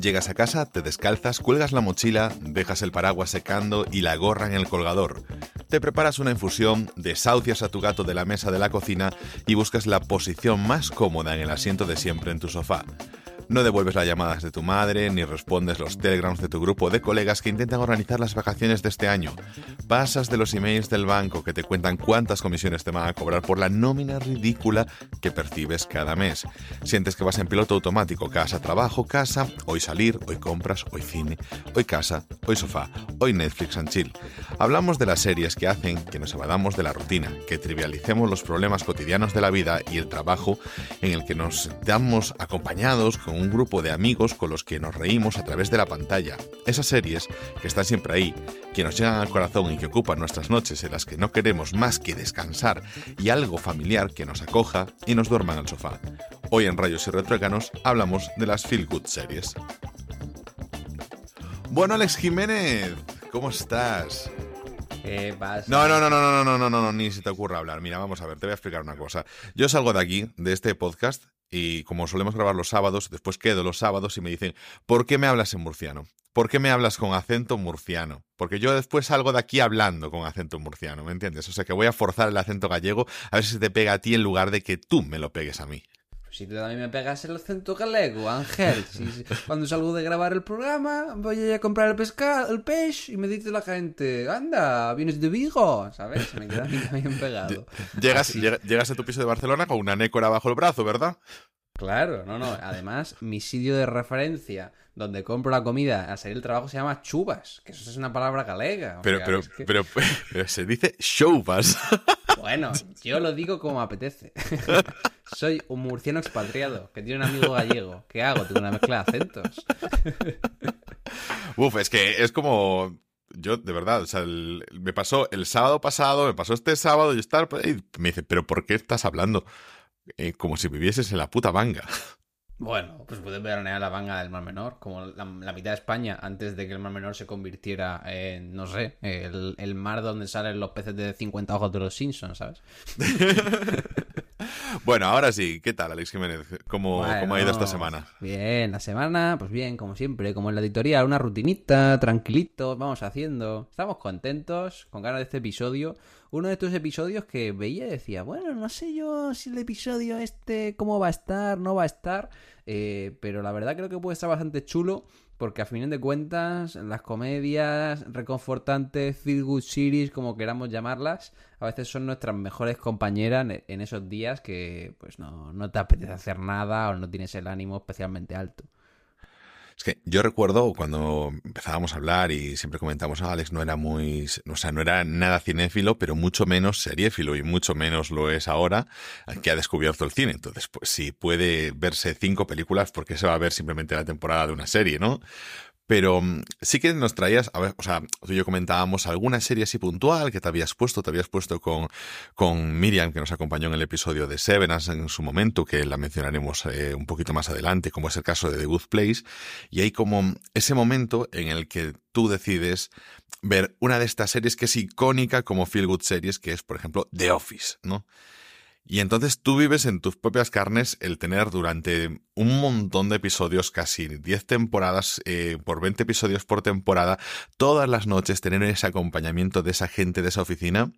Llegas a casa, te descalzas, cuelgas la mochila, dejas el paraguas secando y la gorra en el colgador. Te preparas una infusión, desahucias a tu gato de la mesa de la cocina y buscas la posición más cómoda en el asiento de siempre en tu sofá. No devuelves las llamadas de tu madre ni respondes los telegrams de tu grupo de colegas que intentan organizar las vacaciones de este año. Pasas de los emails del banco que te cuentan cuántas comisiones te van a cobrar por la nómina ridícula que percibes cada mes. Sientes que vas en piloto automático, casa, trabajo, casa, hoy salir, hoy compras, hoy cine, hoy casa, hoy sofá, hoy Netflix and chill. Hablamos de las series que hacen que nos evadamos de la rutina, que trivialicemos los problemas cotidianos de la vida y el trabajo en el que nos damos acompañados con un grupo de amigos con los que nos reímos a través de la pantalla. Esas series que están siempre ahí, que nos llegan al corazón y que ocupan nuestras noches en las que no queremos más que descansar y algo familiar que nos acoja y nos duerma en el sofá. Hoy en Rayos y Retruécanos hablamos de las Feel Good series. Bueno, Alex Jiménez, ¿cómo estás? ¿Qué pasa? No, no, no, no, no, no, no, no, no, ni se te ocurra hablar. Mira, vamos a ver, te voy a explicar una cosa. Yo salgo de aquí, de este podcast, y como solemos grabar los sábados, después quedo los sábados y me dicen, ¿por qué me hablas en murciano? ¿Por qué me hablas con acento murciano? Porque yo después salgo de aquí hablando con acento murciano, ¿me entiendes? O sea que voy a forzar el acento gallego a ver si se te pega a ti en lugar de que tú me lo pegues a mí. Si tú también me pegas el acento galego, Ángel. Si- cuando salgo de grabar el programa, voy a ir a comprar el pescado, el pez, y me dice la gente, anda, vienes de Vigo, ¿sabes? Me queda también pegado. Llegas, Así. llega- llegas a tu piso de Barcelona con una nécora bajo el brazo, ¿verdad? Claro, no, no. Además, mi sitio de referencia donde compro la comida al salir del trabajo se llama Chubas, que eso es una palabra galega. Pero, sea, pero, es que- pero, pero se dice showbas. Bueno, yo lo digo como apetece. Soy un murciano expatriado que tiene un amigo gallego. ¿Qué hago? Tengo una mezcla de acentos. Uf, es que es como. Yo, de verdad, o sea, el- me pasó el sábado pasado, me pasó este sábado y estar. Y me dice, ¿pero por qué estás hablando? Eh, como si vivieses en la puta manga. Bueno, pues puedes veranear la manga del Mar Menor, como la, la mitad de España, antes de que el Mar Menor se convirtiera en, no sé, el, el mar donde salen los peces de 50 ojos de los Simpsons, ¿sabes? Bueno, ahora sí, ¿qué tal, Alex Jiménez? ¿Cómo, cómo ha ido esta semana? Bien, la semana, pues bien, como siempre, como en la editorial, una rutinita, tranquilito, vamos haciendo. Estamos contentos, con ganas de este episodio. Uno de estos episodios que veía y decía, bueno, no sé yo si el episodio este, cómo va a estar, no va a estar, eh, pero la verdad creo que puede estar bastante chulo. Porque a fin de cuentas, las comedias reconfortantes, feel good series, como queramos llamarlas, a veces son nuestras mejores compañeras en- esos días que pues no, no te apetece hacer nada o no tienes el ánimo especialmente alto. Es que yo recuerdo cuando empezábamos a hablar y siempre comentamos, ah, Alex no era muy, o sea, no era nada cinéfilo, pero mucho menos seriéfilo y mucho menos lo es ahora que ha descubierto el cine. Entonces, pues si puede verse cinco películas, ¿por qué se va a ver simplemente la temporada de una serie, no? Pero mm, sí que nos traías, a ver, o sea, tú y yo comentábamos alguna serie así puntual que te habías puesto, te habías puesto con, con Miriam, que nos acompañó en el episodio de Severance en su momento, que la mencionaremos eh, un poquito más adelante, como es el caso de The Good Place, y hay como ese momento en el que tú decides ver una de estas series que es icónica como Feel Good Series, que es, por ejemplo, The Office, ¿no? Y entonces tú vives en tus propias carnes el tener durante un montón de episodios, casi 10 temporadas, eh, por 20 episodios por temporada, todas las noches tener ese acompañamiento de esa gente de esa oficina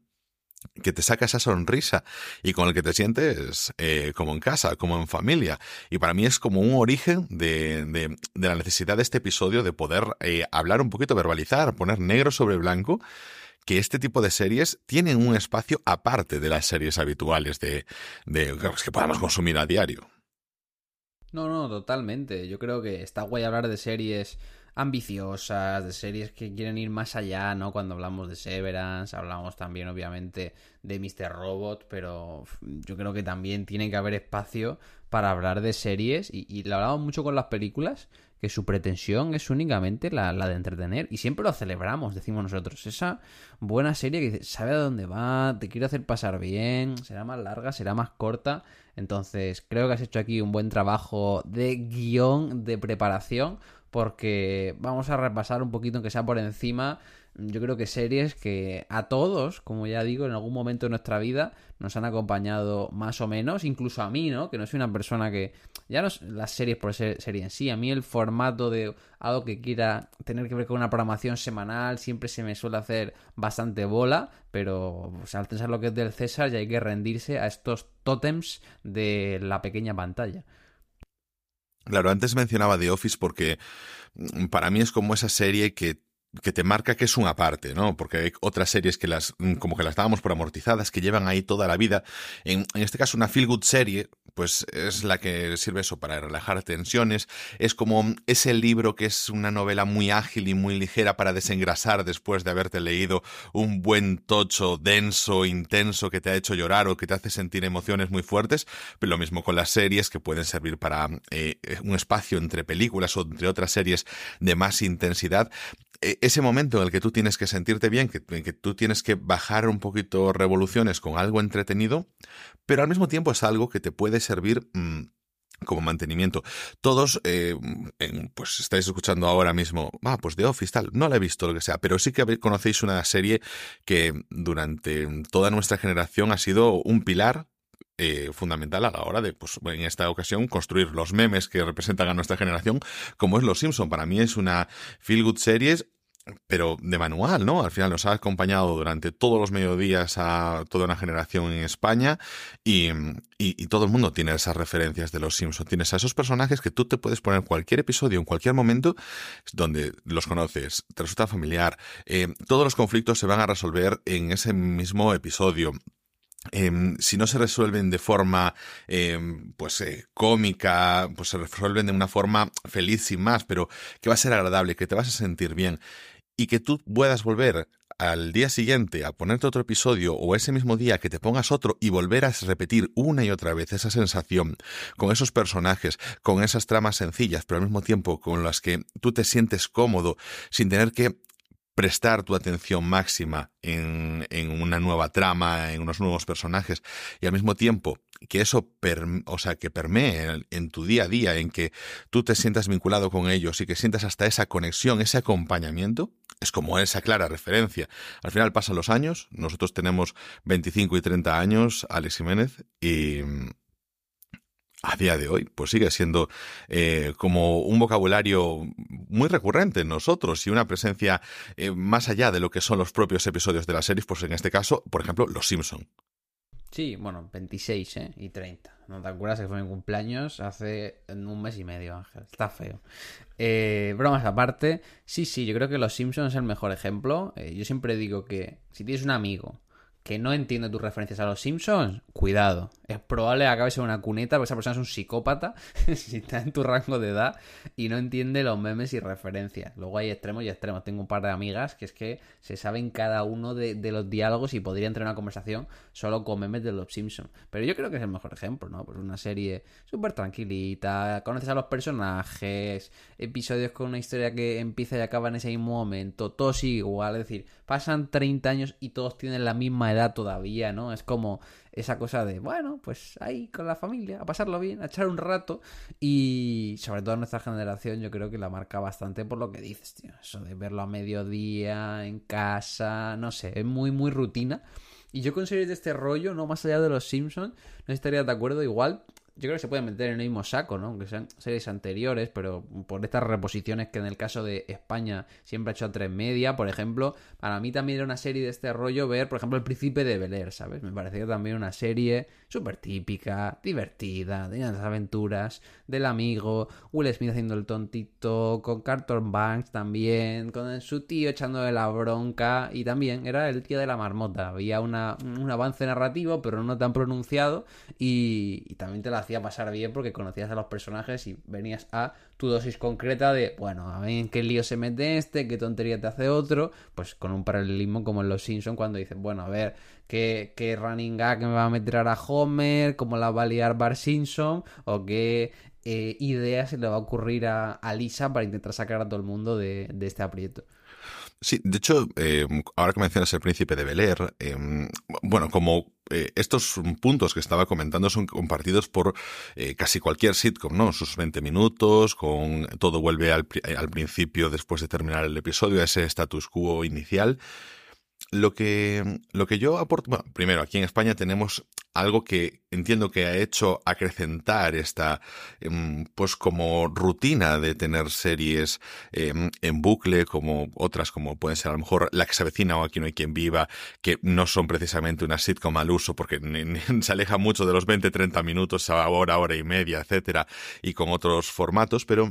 que te saca esa sonrisa y con el que te sientes eh, como en casa, como en familia. Y para mí es como un origen de, la necesidad de este episodio de poder eh, hablar un poquito, verbalizar, poner negro sobre blanco que este tipo de series tienen un espacio aparte de las series habituales de, que podamos consumir a diario. No, no, totalmente. Yo creo que está guay hablar de series ambiciosas, de series que quieren ir más allá, ¿no? Cuando hablamos de Severance, hablamos también, obviamente, de Mr. Robot, pero yo creo que también tiene que haber espacio para hablar de series, y, y lo hablamos mucho con las películas, que su pretensión es únicamente la, la de entretener, y siempre lo celebramos, decimos nosotros. Esa buena serie que dice, sabe a dónde va, te quiere hacer pasar bien, será más larga, será más corta. Entonces, creo que has hecho aquí un buen trabajo de guion, de preparación, porque vamos a repasar un poquito, aunque sea por encima, yo creo que series que a todos, como ya digo, en algún momento de nuestra vida nos han acompañado más o menos, incluso a mí, ¿no? Que no soy una persona que... Ya no las series por ser serie en sí, a mí el formato de algo que quiera tener que ver con una programación semanal siempre se me suele hacer bastante bola, pero al pensar lo que es del César ya hay que rendirse a estos tótems de la pequeña pantalla. Claro, antes mencionaba The Office porque mm, para mí es como esa serie que que te marca que es una parte, ¿no? Porque hay otras series que las, mm, como que las dábamos por amortizadas, que llevan ahí toda la vida. En, en este caso, una feel good serie, pues es la que sirve eso para relajar tensiones. Es como ese libro que es una novela muy ágil y muy ligera para desengrasar después de haberte leído un buen tocho denso, intenso, que te ha hecho llorar o que te hace sentir emociones muy fuertes. Pero lo mismo con las series que pueden servir para eh, un espacio entre películas o entre otras series de más intensidad e, ese momento en el que tú tienes que sentirte bien, que, en que tú tienes que bajar un poquito revoluciones con algo entretenido, pero al mismo tiempo es algo que te puede servir mm, como mantenimiento. Todos, eh, pues estáis escuchando ahora mismo, ah, pues The Office, tal, no la he visto, lo que sea, pero sí que conocéis una serie que durante toda nuestra generación ha sido un pilar eh, fundamental a la hora de, pues en esta ocasión, construir los memes que representan a nuestra generación, como es Los Simpson. Para mí es una feel good series pero de manual, ¿no? Al final nos ha acompañado durante todos los mediodías a toda una generación en España y, todo el mundo tiene esas referencias de los Simpsons. Tienes a esos personajes que tú te puedes poner cualquier episodio, en cualquier momento, donde los conoces, te resulta familiar. Eh, todos los conflictos se van a resolver en ese mismo episodio. Em, si no se resuelven de forma em, pues eh, cómica, pues se resuelven de una forma feliz sin más, pero que va a ser agradable, que te vas a sentir bien y que tú puedas volver al día siguiente a ponerte otro episodio o ese mismo día que te pongas otro y volver a repetir una y otra vez esa sensación con esos personajes, con esas tramas sencillas, pero al mismo tiempo con las que tú te sientes cómodo sin tener que prestar tu atención máxima en, una nueva trama, en unos nuevos personajes, y al mismo tiempo que eso, o sea, que permee en, tu día a día, en que tú te sientas vinculado con ellos y que sientas hasta esa conexión, ese acompañamiento, es como esa clara referencia. Al final pasan los años, nosotros tenemos 25 y 30 años, Alex Jiménez, y, a día de hoy, pues sigue siendo eh, como un vocabulario muy recurrente en nosotros y una presencia eh, más allá de lo que son los propios episodios de la serie, pues en este caso, por ejemplo, Los Simpson. Sí, bueno, 26 ¿eh? y 30. ¿No te acuerdas que fue mi cumpleaños hace un mes y medio, Ángel? Está feo. Eh, bromas aparte, sí, sí, yo creo que Los Simpsons es el mejor ejemplo. yo siempre digo que si tienes un amigo que no entiende tus referencias a los Simpsons, cuidado. Es probable que acabes en una cuneta porque esa persona es un psicópata si está en tu rango de edad y no entiende los memes y referencias. Luego hay extremos y extremos. Tengo un par de amigas que es que se saben cada uno de, los diálogos y podrían tener una conversación solo con memes de los Simpsons. Pero yo creo que es el mejor ejemplo, ¿no? Pues una serie súper tranquilita, conoces a los personajes, episodios con una historia que empieza y acaba en ese mismo momento, todos igual, es decir, pasan 30 años y todos tienen la misma edad todavía, ¿no? Es como esa cosa de, bueno, pues ahí con la familia, a pasarlo bien, a echar un rato. Y sobre todo nuestra generación, yo creo que la marca bastante por lo que dices, tío. Eso de verlo a mediodía, en casa, no sé, es muy, muy rutina. Y yo con series de este rollo, no más allá de los Simpsons, no estaría de acuerdo. Igual yo creo que se pueden meter en el mismo saco, ¿no? Aunque sean series anteriores, pero por estas reposiciones que en el caso de España siempre ha hecho a tres media, por ejemplo, para mí también era una serie de este rollo ver, por ejemplo, El Príncipe de Bel ¿sabes? Me parecía también una serie súper típica, divertida, tenía las aventuras del amigo, Will Smith haciendo el tontito, con Carlton Banks también, con su tío echando de la bronca, y también era el tío de la marmota. Había una, un avance narrativo, pero no tan pronunciado, y, y también te la hacía pasar bien porque conocías a los personajes y venías a tu dosis concreta de, bueno, a ver en qué lío se mete este, qué tontería te hace otro, pues con un paralelismo como en Los Simpsons cuando dicen, bueno, a ver, qué, qué running gag me va a meter a Homer, cómo la va a liar Bar Simpson, o qué eh, idea se le va a ocurrir a, Lisa para intentar sacar a todo el mundo de, este aprieto. Sí, de hecho, eh, ahora que mencionas el príncipe de Bel Air, em, bueno, como eh, estos puntos que estaba comentando son compartidos por eh, casi cualquier sitcom, ¿no? Sus 20 minutos, con todo vuelve al, al principio después de terminar el episodio, ese status quo inicial. Lo que, lo que yo aporto, bueno, primero, aquí en España tenemos algo que entiendo que ha hecho acrecentar esta, em, pues como rutina de tener series em, en bucle, como otras como pueden ser a lo mejor La que se avecina o Aquí no hay quien viva, que no son precisamente una sitcom al uso porque se aleja mucho de los 20-30 minutos a hora, hora y media, etcétera, y con otros formatos, pero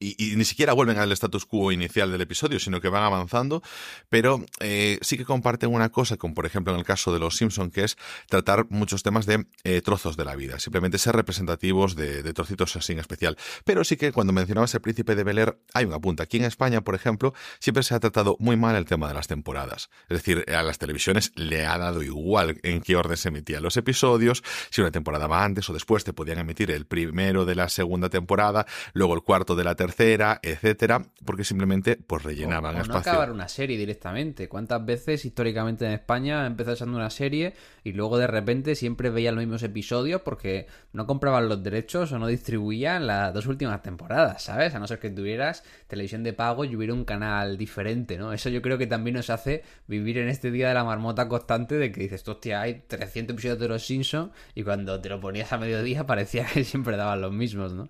y, ni siquiera vuelven al status quo inicial del episodio, sino que van avanzando, pero eh, sí que comparten una cosa, como por ejemplo en el caso de Los Simpson, que es tratar muchos temas de eh, trozos de la vida, simplemente ser representativos de, trocitos así en especial. Pero sí que cuando mencionabas el príncipe de Bel hay una punta. Aquí en España, por ejemplo, siempre se ha tratado muy mal el tema de las temporadas. Es decir, a las televisiones le ha dado igual en qué orden se emitían los episodios, si una temporada va antes o después, te podían emitir el primero de la segunda temporada, luego el cuarto de la tercera tercera, etcétera, porque simplemente pues rellenaban o, o espacio. no acabar una serie directamente. ¿Cuántas veces históricamente en España empezó echando una serie y luego de repente siempre veían los mismos episodios porque no compraban los derechos o no distribuían las dos últimas temporadas, ¿sabes? A no ser que tuvieras televisión de pago y hubiera un canal diferente, ¿no? Eso yo creo que también nos hace vivir en este día de la marmota constante de que dices, hostia, hay 300 episodios de Los Simpsons y cuando te lo ponías a mediodía parecía que siempre daban los mismos, ¿no?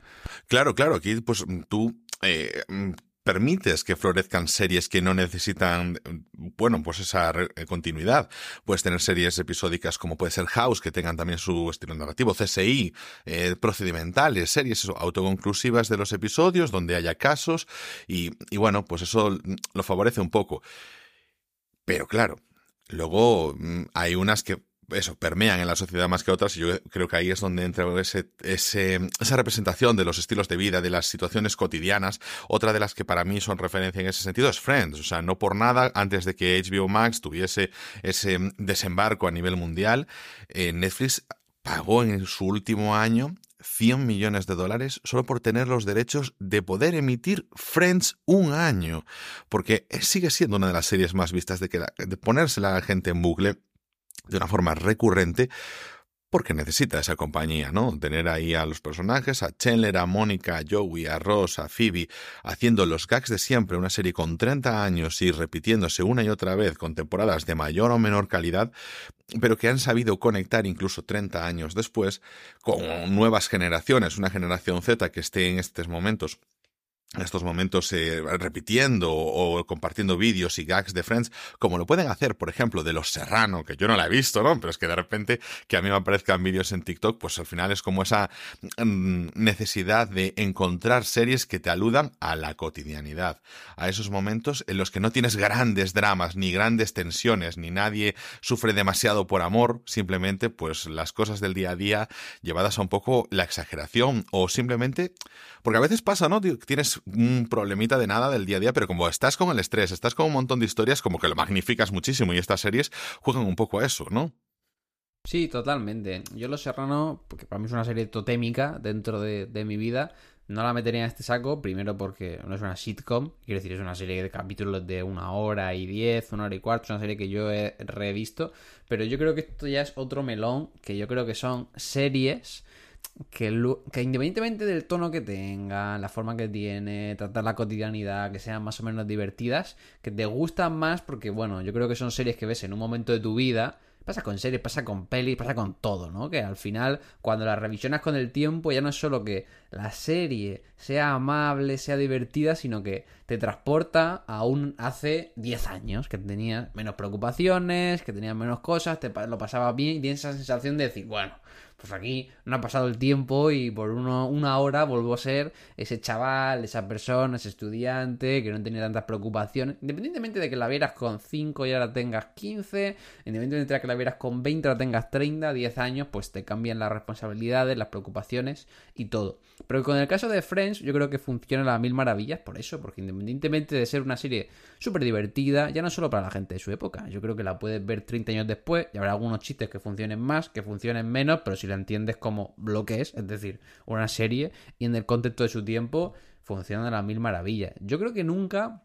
Claro, claro, aquí pues tú eh, mm, permites que florezcan series que no necesitan, bueno, pues esa continuidad. Puedes tener series episódicas como puede ser House, que tengan también su estilo narrativo, CSI, eh, procedimentales, series autoconclusivas de los episodios, donde haya casos, y, y bueno, pues eso lo favorece un poco. Pero claro, luego mm, hay unas que eso, permean en la sociedad más que otras, y yo creo que ahí es donde entra ese, esa representación de los estilos de vida, de las situaciones cotidianas. Otra de las que para mí son referencia en ese sentido es Friends. O sea, no por nada, antes de que HBO Max tuviese ese desembarco a nivel mundial, eh, Netflix pagó en su último año 100 millones de dólares solo por tener los derechos de poder emitir Friends un año, porque sigue siendo una de las series más vistas de, que de ponérsela a la gente en bucle de una forma recurrente porque necesita esa compañía, ¿no? Tener ahí a los personajes, a Chandler, a Mónica, a Joey, a Ross, a Phoebe, haciendo los gags de siempre, una serie con 30 años y repitiéndose una y otra vez con temporadas de mayor o menor calidad, pero que han sabido conectar incluso 30 años después con nuevas generaciones, una generación Z que esté en estos momentos en estos momentos eh, repitiendo o compartiendo vídeos y gags de Friends, como lo pueden hacer, por ejemplo, de Los Serrano, que yo no la he visto, ¿no? Pero es que de repente que a mí me aparezcan vídeos en TikTok, pues al final es como esa mm, necesidad de encontrar series que te aludan a la cotidianidad, a esos momentos en los que no tienes grandes dramas, ni grandes tensiones, ni nadie sufre demasiado por amor, simplemente pues las cosas del día a día llevadas a un poco la exageración o simplemente, porque a veces pasa, ¿no? Tienes un problemita de nada del día a día, pero como estás con el estrés, estás con un montón de historias, como que lo magnificas muchísimo y estas series juegan un poco a eso, ¿no? Sí, totalmente. Yo Los Serrano, porque para mí es una serie totémica dentro de, mi vida, no la metería en este saco, primero porque no es una sitcom, quiero decir, es una serie de capítulos de una hora y diez, una hora y cuarto, es una serie que yo he revisto, pero yo creo que esto ya es otro melón, que yo creo que son series que, independientemente del tono que tenga, la forma que tiene, tratar la cotidianidad, que sean más o menos divertidas, que te gustan más porque, bueno, yo creo que son series que ves en un momento de tu vida. Pasa con series, pasa con pelis, pasa con todo, ¿no? Que al final, cuando la revisionas con el tiempo, ya no es solo que la serie sea amable, sea divertida, sino que te transporta a un hace 10 años, que tenías menos preocupaciones, que tenías menos cosas, te lo pasabas bien y tienes esa sensación de decir, bueno, pues aquí no ha pasado el tiempo y por uno, una hora vuelvo a ser ese chaval, esa persona, ese estudiante que no tenía tantas preocupaciones. Independientemente de que la vieras con 5 y ahora tengas 15, independientemente de que la vieras con 20 y ahora tengas 30, 10 años, pues te cambian las responsabilidades, las preocupaciones y todo. Pero con el caso de Friends yo creo que funciona a las mil maravillas por eso, porque independientemente de ser una serie súper divertida, ya no solo para la gente de su época, yo creo que la puedes ver 30 años después y habrá algunos chistes que funcionen más, que funcionen menos, pero si la entiendes como lo que es, es decir, una serie, y en el contexto de su tiempo funciona a las mil maravillas. Yo creo que nunca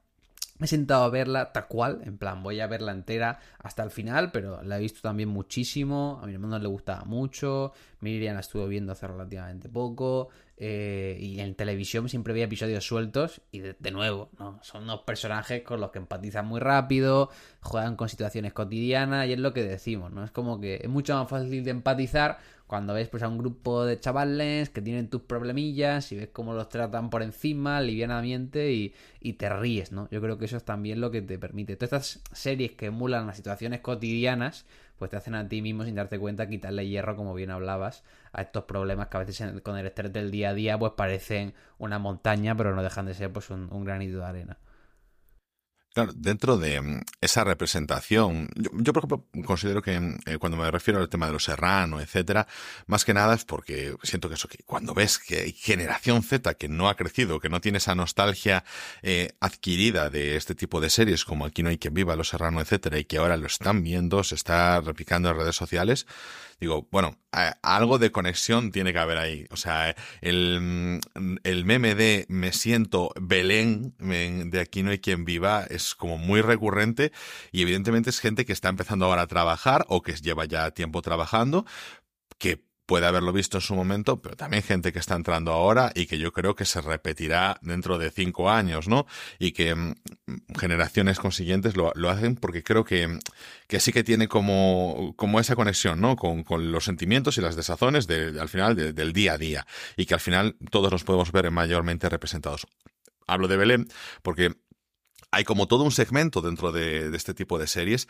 he sentado a verla tal cual, en plan, voy a verla entera hasta el final, pero la he visto también muchísimo, a mi hermano le gustaba mucho, Miriam la estuvo viendo hace relativamente poco, eh, y en televisión siempre veía episodios sueltos, y de, nuevo, ¿no? Son unos personajes con los que empatizan muy rápido, juegan con situaciones cotidianas, y es lo que decimos, ¿no? Es como que es mucho más fácil de empatizar cuando ves pues a un grupo de chavales que tienen tus problemillas y ves cómo los tratan por encima, livianamente y, y te ríes, ¿no? Yo creo que eso es también lo que te permite. Todas estas series que emulan las situaciones cotidianas, pues te hacen a ti mismo sin darte cuenta quitarle hierro, como bien hablabas, a estos problemas que a veces con el estrés del día a día pues parecen una montaña, pero no dejan de ser pues un, un granito de arena. Claro, dentro de mm, esa representación, yo, yo por ejemplo considero que eh, cuando me refiero al tema de los serrano, etcétera, más que nada es porque siento que eso, que cuando ves que hay generación Z que no ha crecido, que no tiene esa nostalgia eh, adquirida de este tipo de series como Aquí no hay quien viva, Los Serrano, etcétera, y que ahora lo están viendo, se está replicando en redes sociales, digo, bueno, algo de conexión tiene que haber ahí. O sea, el, el meme de me siento Belén, de aquí no hay quien viva, es como muy recurrente y evidentemente es gente que está empezando ahora a trabajar o que lleva ya tiempo trabajando, que puede haberlo visto en su momento, pero también gente que está entrando ahora y que yo creo que se repetirá dentro de cinco años, ¿no? Y que mm, generaciones consiguientes lo, lo, hacen porque creo que, que sí que tiene como, como esa conexión, ¿no? Con, con los sentimientos y las desazones de, al final de, del día a día y que al final todos nos podemos ver mayormente representados. Hablo de Belén porque hay como todo un segmento dentro de, de, este tipo de series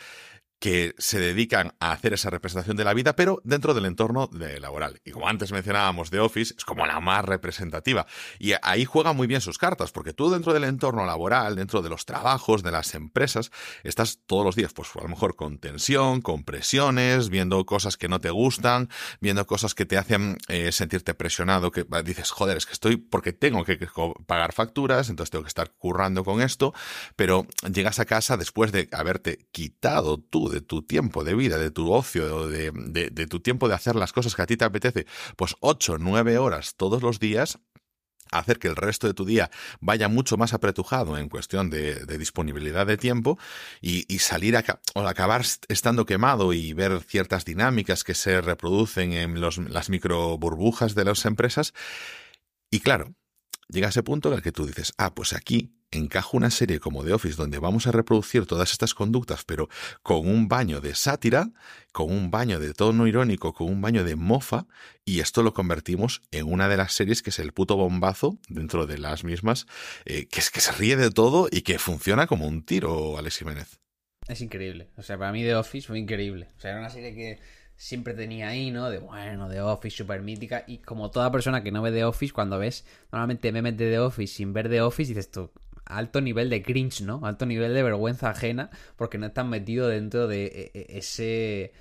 que se dedican a hacer esa representación de la vida, pero dentro del entorno de laboral. Y como antes mencionábamos, The Office es como la más representativa. Y ahí juega muy bien sus cartas, porque tú dentro del entorno laboral, dentro de los trabajos, de las empresas, estás todos los días, pues a lo mejor con tensión, con presiones, viendo cosas que no te gustan, viendo cosas que te hacen eh, sentirte presionado, que dices, joder, es que estoy porque tengo que pagar facturas, entonces tengo que estar currando con esto, pero llegas a casa después de haberte quitado tú de tu tiempo de vida, de tu ocio, de, de, de tu tiempo de hacer las cosas que a ti te apetece, pues 8, 9 horas todos los días, hacer que el resto de tu día vaya mucho más apretujado en cuestión de, disponibilidad de tiempo y, y salir a, o acabar estando quemado y ver ciertas dinámicas que se reproducen en los, las micro burbujas de las empresas. Y claro, llega ese punto en el que tú dices, ah, pues aquí encajo una serie como The Office donde vamos a reproducir todas estas conductas, pero con un baño de sátira, con un baño de tono irónico, con un baño de mofa, y esto lo convertimos en una de las series que es el puto bombazo dentro de las mismas, eh, que es que se ríe de todo y que funciona como un tiro, Alex Jiménez. Es increíble. O sea, para mí The Office fue increíble. O sea, era una serie que siempre tenía ahí, ¿no? De bueno, The Office, super mítica. Y como toda persona que no ve The Office, cuando ves normalmente memes de The Office sin ver The Office, dices tú, alto nivel de cringe, ¿no? Alto nivel de vergüenza ajena, porque no estás metido dentro de ese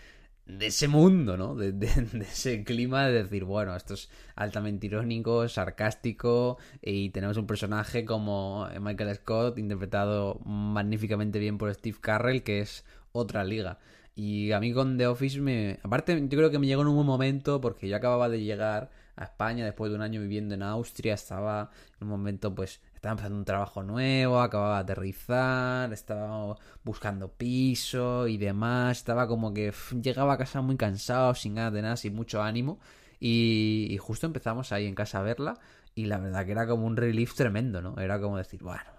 de ese mundo, ¿no? De, de, de, ese clima de decir, bueno, esto es altamente irónico, sarcástico y tenemos un personaje como Michael Scott interpretado magníficamente bien por Steve Carrell, que es otra liga. Y a mí con The Office me... Aparte, yo creo que me llegó en un buen momento porque yo acababa de llegar a España después de un año viviendo en Austria, estaba en un momento pues estaba empezando un trabajo nuevo, acababa de aterrizar, estaba buscando piso y demás, estaba como que llegaba a casa muy cansado, sin ganas de nada, sin mucho ánimo y, y justo empezamos ahí en casa a verla y la verdad que era como un relief tremendo, ¿no? Era como decir, bueno,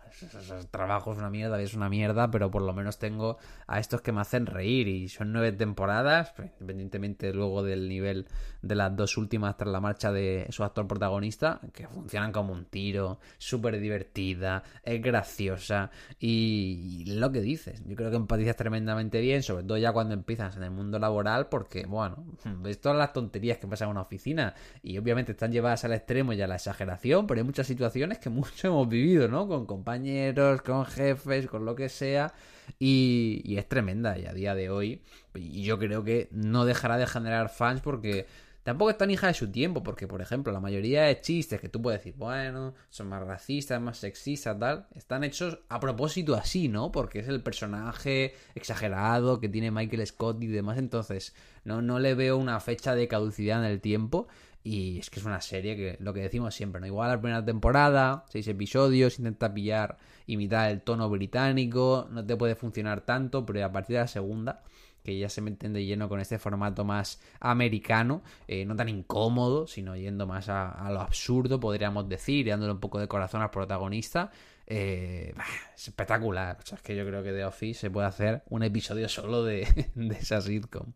trabajo es una mierda, es una mierda, pero por lo menos tengo a estos que me hacen reír y son nueve temporadas, pues, independientemente luego del nivel de las dos últimas tras la marcha de su actor protagonista, que funcionan como un tiro, súper divertida, es graciosa y, y, lo que dices, yo creo que empatizas tremendamente bien, sobre todo ya cuando empiezas en el mundo laboral, porque bueno, ves todas las tonterías que pasan en una oficina y obviamente están llevadas al extremo y a la exageración, pero hay muchas situaciones que muchos hemos vivido, ¿no? Con compañeros compañeros, con jefes, con lo que sea. Y, es tremenda. Y a día de hoy, y yo creo que no dejará de generar fans porque tampoco es tan hija de su tiempo. Porque, por ejemplo, la mayoría de chistes que tú puedes decir, bueno, son más racistas, más sexistas, tal, están hechos a propósito así, ¿no? Porque es el personaje exagerado que tiene Michael Scott y demás. Entonces, no, no le veo una fecha de caducidad en el tiempo. Y es que es una serie que, lo que decimos siempre, ¿no? Igual la primera temporada, seis episodios, intenta pillar, imitar el tono británico, no te puede funcionar tanto, pero a partir de la segunda, que ya se meten de lleno con este formato más americano, eh, no tan incómodo, sino yendo más a, lo absurdo, podríamos decir, y dándole un poco de corazón al protagonista. Eh, es espectacular. O sea, es que yo creo que The Office se puede hacer un episodio solo de, de esa sitcom.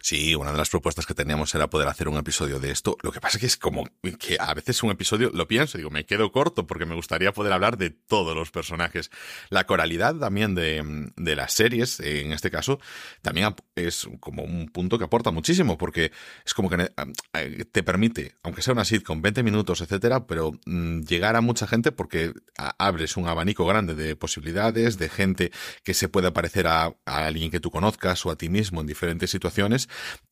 Sí, una de las propuestas que teníamos era poder hacer un episodio de esto. Lo que pasa es que es como que a veces un episodio lo pienso, digo, me quedo corto porque me gustaría poder hablar de todos los personajes. La coralidad también de, las series, en este caso, también es como un punto que aporta muchísimo porque es como que eh, te permite, aunque sea una sitcom, 20 minutos, etcétera, pero mm, llegar a mucha gente porque abres un abanico grande de posibilidades, de gente que se puede parecer a, a alguien que tú conozcas o a ti mismo en diferentes situaciones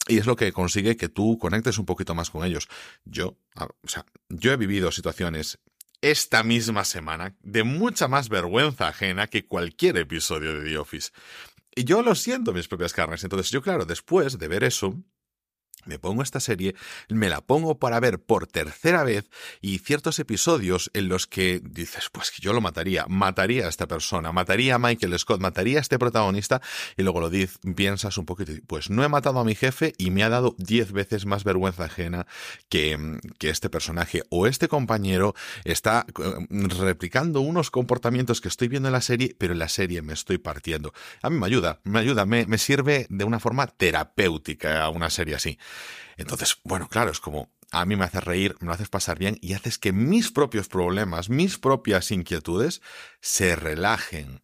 y es lo que consigue que tú conectes un poquito más con ellos. Yo, o sea, yo he vivido situaciones esta misma semana de mucha más vergüenza ajena que cualquier episodio de The Office. Y yo lo siento mis propias carnes. Entonces yo, claro, después de ver eso, me pongo esta serie, me la pongo para ver por tercera vez y ciertos episodios en los que dices, pues yo lo mataría, mataría a esta persona, mataría a Michael Scott, mataría a este protagonista y luego lo dices, piensas un poquito, pues no he matado a mi jefe y me ha dado diez veces más vergüenza ajena que, que este personaje o este compañero está eh, replicando unos comportamientos que estoy viendo en la serie, pero en la serie me estoy partiendo. A mí me ayuda, me ayuda, me, me sirve de una forma terapéutica una serie así. Entonces, bueno, claro, es como a mí me haces reír, me lo haces pasar bien y haces que mis propios problemas, mis propias inquietudes se relajen.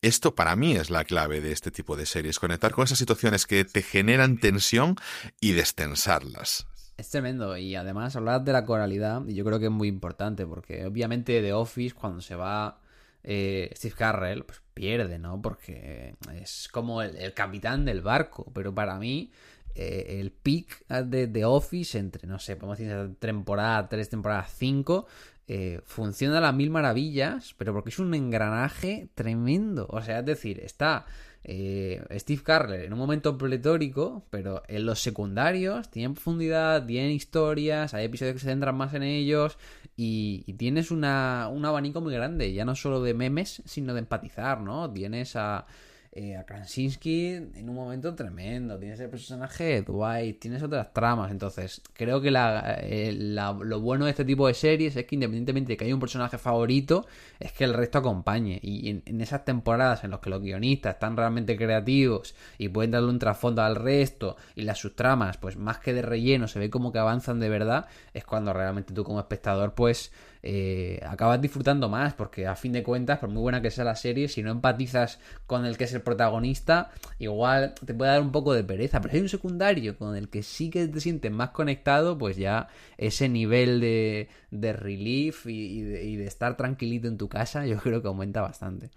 Esto para mí es la clave de este tipo de series, conectar con esas situaciones que te generan tensión y destensarlas. Es tremendo y además hablar de la coralidad, y yo creo que es muy importante porque obviamente The Office cuando se va eh, Steve Carrell, pues pierde, ¿no? Porque es como el capitán del barco, pero para mí eh, el peak de The Office entre, no sé, podemos decir temporada 3, temporada 5, eh, funciona a las mil maravillas, pero porque es un engranaje tremendo. O sea, es decir, está eh, Steve Carler en un momento pletórico, pero en los secundarios tienen profundidad, tienen historias, hay episodios que se centran más en ellos y, y tienes una, un abanico muy grande, ya no solo de memes, sino de empatizar, ¿no? Tienes a eh, a Krasinski en un momento tremendo. Tienes el personaje Dwight, tienes otras tramas. Entonces, creo que eh, lo bueno de este tipo de series es que independientemente de que haya un personaje favorito, es que el resto acompañe. Y en, esas temporadas en las que los guionistas están realmente creativos y pueden darle un trasfondo al resto y las subtramas, pues más que de relleno, se ve como que avanzan de verdad, es cuando realmente tú como espectador, pues eh, acabas disfrutando más, porque a fin de cuentas, por muy buena que sea la serie, si no empatizas con el que es el protagonista, igual te puede dar un poco de pereza, pero si hay un secundario con el que sí que te sientes más conectado, pues ya ese nivel de, de relief y, de, y de estar tranquilito en tu casa, yo creo que aumenta bastante.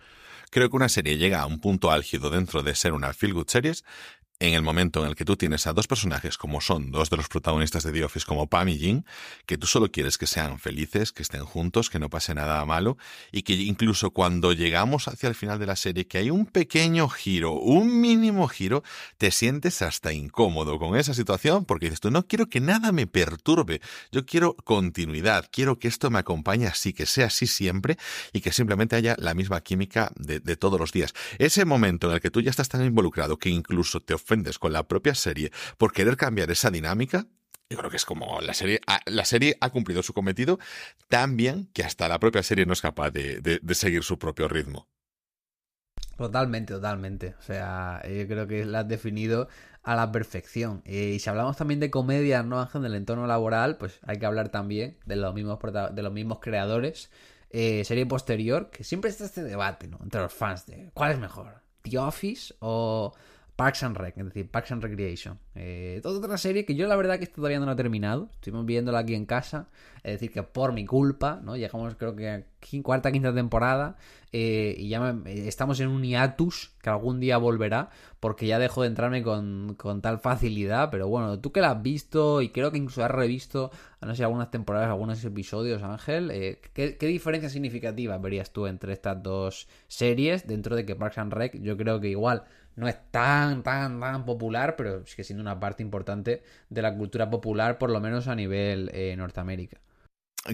Creo que una serie llega a un punto álgido dentro de ser una feel good series en el momento en el que tú tienes a dos personajes como son dos de los protagonistas de The Office como Pam y Jim, que tú solo quieres que sean felices, que estén juntos, que no pase nada malo y que incluso cuando llegamos hacia el final de la serie que hay un pequeño giro, un mínimo giro, te sientes hasta incómodo con esa situación porque dices tú no quiero que nada me perturbe, yo quiero continuidad, quiero que esto me acompañe así, que sea así siempre y que simplemente haya la misma química de, de todos los días. Ese momento en el que tú ya estás tan involucrado que incluso te ofrece con la propia serie por querer cambiar esa dinámica, yo creo que es como la serie, la serie ha cumplido su cometido tan bien que hasta la propia serie no es capaz de, seguir su propio ritmo. Totalmente, totalmente. O sea, yo creo que la has definido a la perfección. y si hablamos también de comedia, ¿no, Ángel? Del entorno laboral, pues hay que hablar también de los mismos, de los mismos creadores. Eh, serie posterior, que siempre está este debate, ¿no? Entre los fans de ¿cuál es mejor? ¿The Office o Parks and Rec, es decir, Parks and Recreation. Eh, toda otra serie que yo la verdad que todavía no he terminado. Estuvimos viéndola aquí en casa. Es decir, que por mi culpa, ¿no? Llegamos creo que cuarta, quinta temporada eh, y ya estamos en un hiatus que algún día volverá porque ya dejo de entrarme con, tal facilidad. Pero bueno, tú que la has visto y creo que incluso has revisto, no sé, algunas temporadas, algunos episodios, Ángel, eh, ¿qué, ¿qué, diferencia significativa verías tú entre estas dos series dentro de que Parks and Rec yo creo que igual no es tan, tan, tan popular, pero sigue siendo una parte importante de la cultura popular, por lo menos a nivel eh, Norteamérica.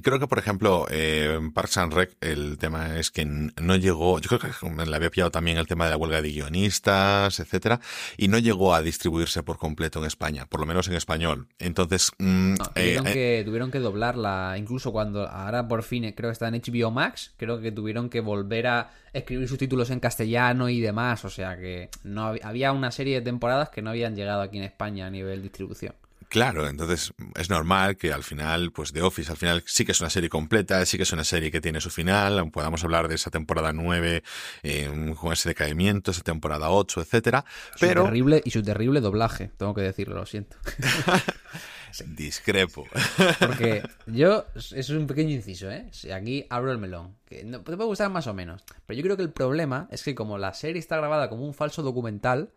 Creo que, por ejemplo, eh, Parks and Rec, el tema es que no llegó, yo creo que le había pillado también el tema de la huelga de guionistas, etcétera, y no llegó a distribuirse por completo en España, por lo menos en español. Entonces, mm, tuvieron, eh, que, tuvieron que doblarla, incluso cuando ahora por fin creo que está en HBO Max, creo que tuvieron que volver a escribir sus títulos en castellano y demás, o sea que no había una serie de temporadas que no habían llegado aquí en España a nivel distribución. Claro, entonces es normal que al final, pues The Office, al final sí que es una serie completa, sí que es una serie que tiene su final, podamos hablar de esa temporada 9 eh, con ese decaimiento, esa temporada 8, etcétera, pero... terrible, y su terrible doblaje, tengo que decirlo, lo siento. Discrepo. Porque yo, eso es un pequeño inciso, ¿eh? Aquí abro el melón. Que te puede gustar más o menos. Pero yo creo que el problema es que como la serie está grabada como un falso documental,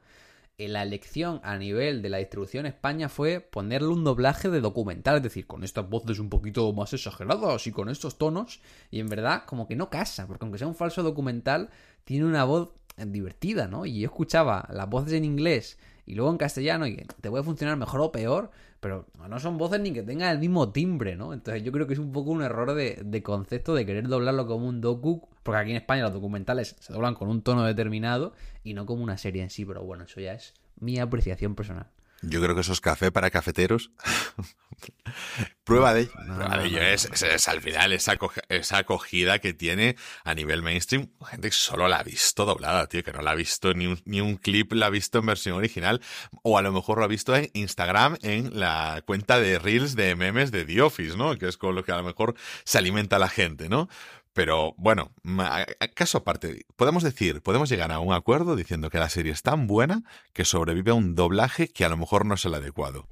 la elección a nivel de la distribución España fue ponerle un doblaje de documental, es decir, con estas voces un poquito más exageradas y con estos tonos, y en verdad como que no casa, porque aunque sea un falso documental, tiene una voz divertida, ¿no? Y yo escuchaba las voces en inglés y luego en castellano y te puede funcionar mejor o peor, pero no son voces ni que tengan el mismo timbre, ¿no? Entonces yo creo que es un poco un error de, concepto de querer doblarlo como un docu, porque aquí en España los documentales se doblan con un tono determinado y no como una serie en sí, pero bueno, eso ya es mi apreciación personal. Yo creo que eso es café para cafeteros. prueba de ello. Es, al final esa, esa acogida que tiene a nivel mainstream. Gente que solo la ha visto doblada, tío, que no la ha visto ni un, ni un clip, la ha visto en versión original. O a lo mejor lo ha visto en Instagram, en la cuenta de Reels de memes de The Office, ¿no? Que es con lo que a lo mejor se alimenta la gente, ¿no? Pero bueno, caso aparte, podemos decir, podemos llegar a un acuerdo diciendo que la serie es tan buena que sobrevive a un doblaje que a lo mejor no es el adecuado.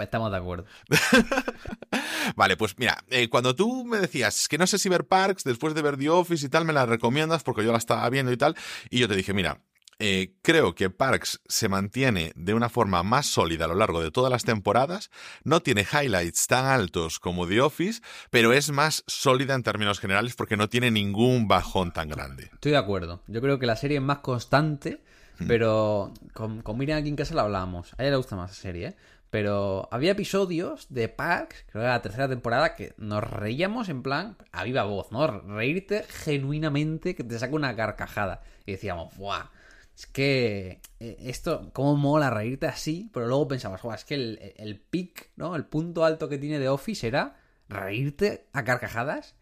Estamos de acuerdo. vale, pues mira, eh, cuando tú me decías que no sé si ver Parks después de ver The Office y tal, me la recomiendas porque yo la estaba viendo y tal, y yo te dije, mira, eh, creo que Parks se mantiene de una forma más sólida a lo largo de todas las temporadas. No tiene highlights tan altos como The Office, pero es más sólida en términos generales porque no tiene ningún bajón tan grande. Estoy de acuerdo. Yo creo que la serie es más constante, pero con, con Miriam aquí en casa la hablábamos. A ella le gusta más la serie, ¿eh? Pero había episodios de Parks, creo que era la tercera temporada, que nos reíamos en plan a viva voz, ¿no? Reírte genuinamente, que te saca una carcajada. Y decíamos, ¡buah! Es que eh, esto, cómo mola reírte así, pero luego pensamos, es que el, el pic, ¿no? El punto alto que tiene de Office era reírte a carcajadas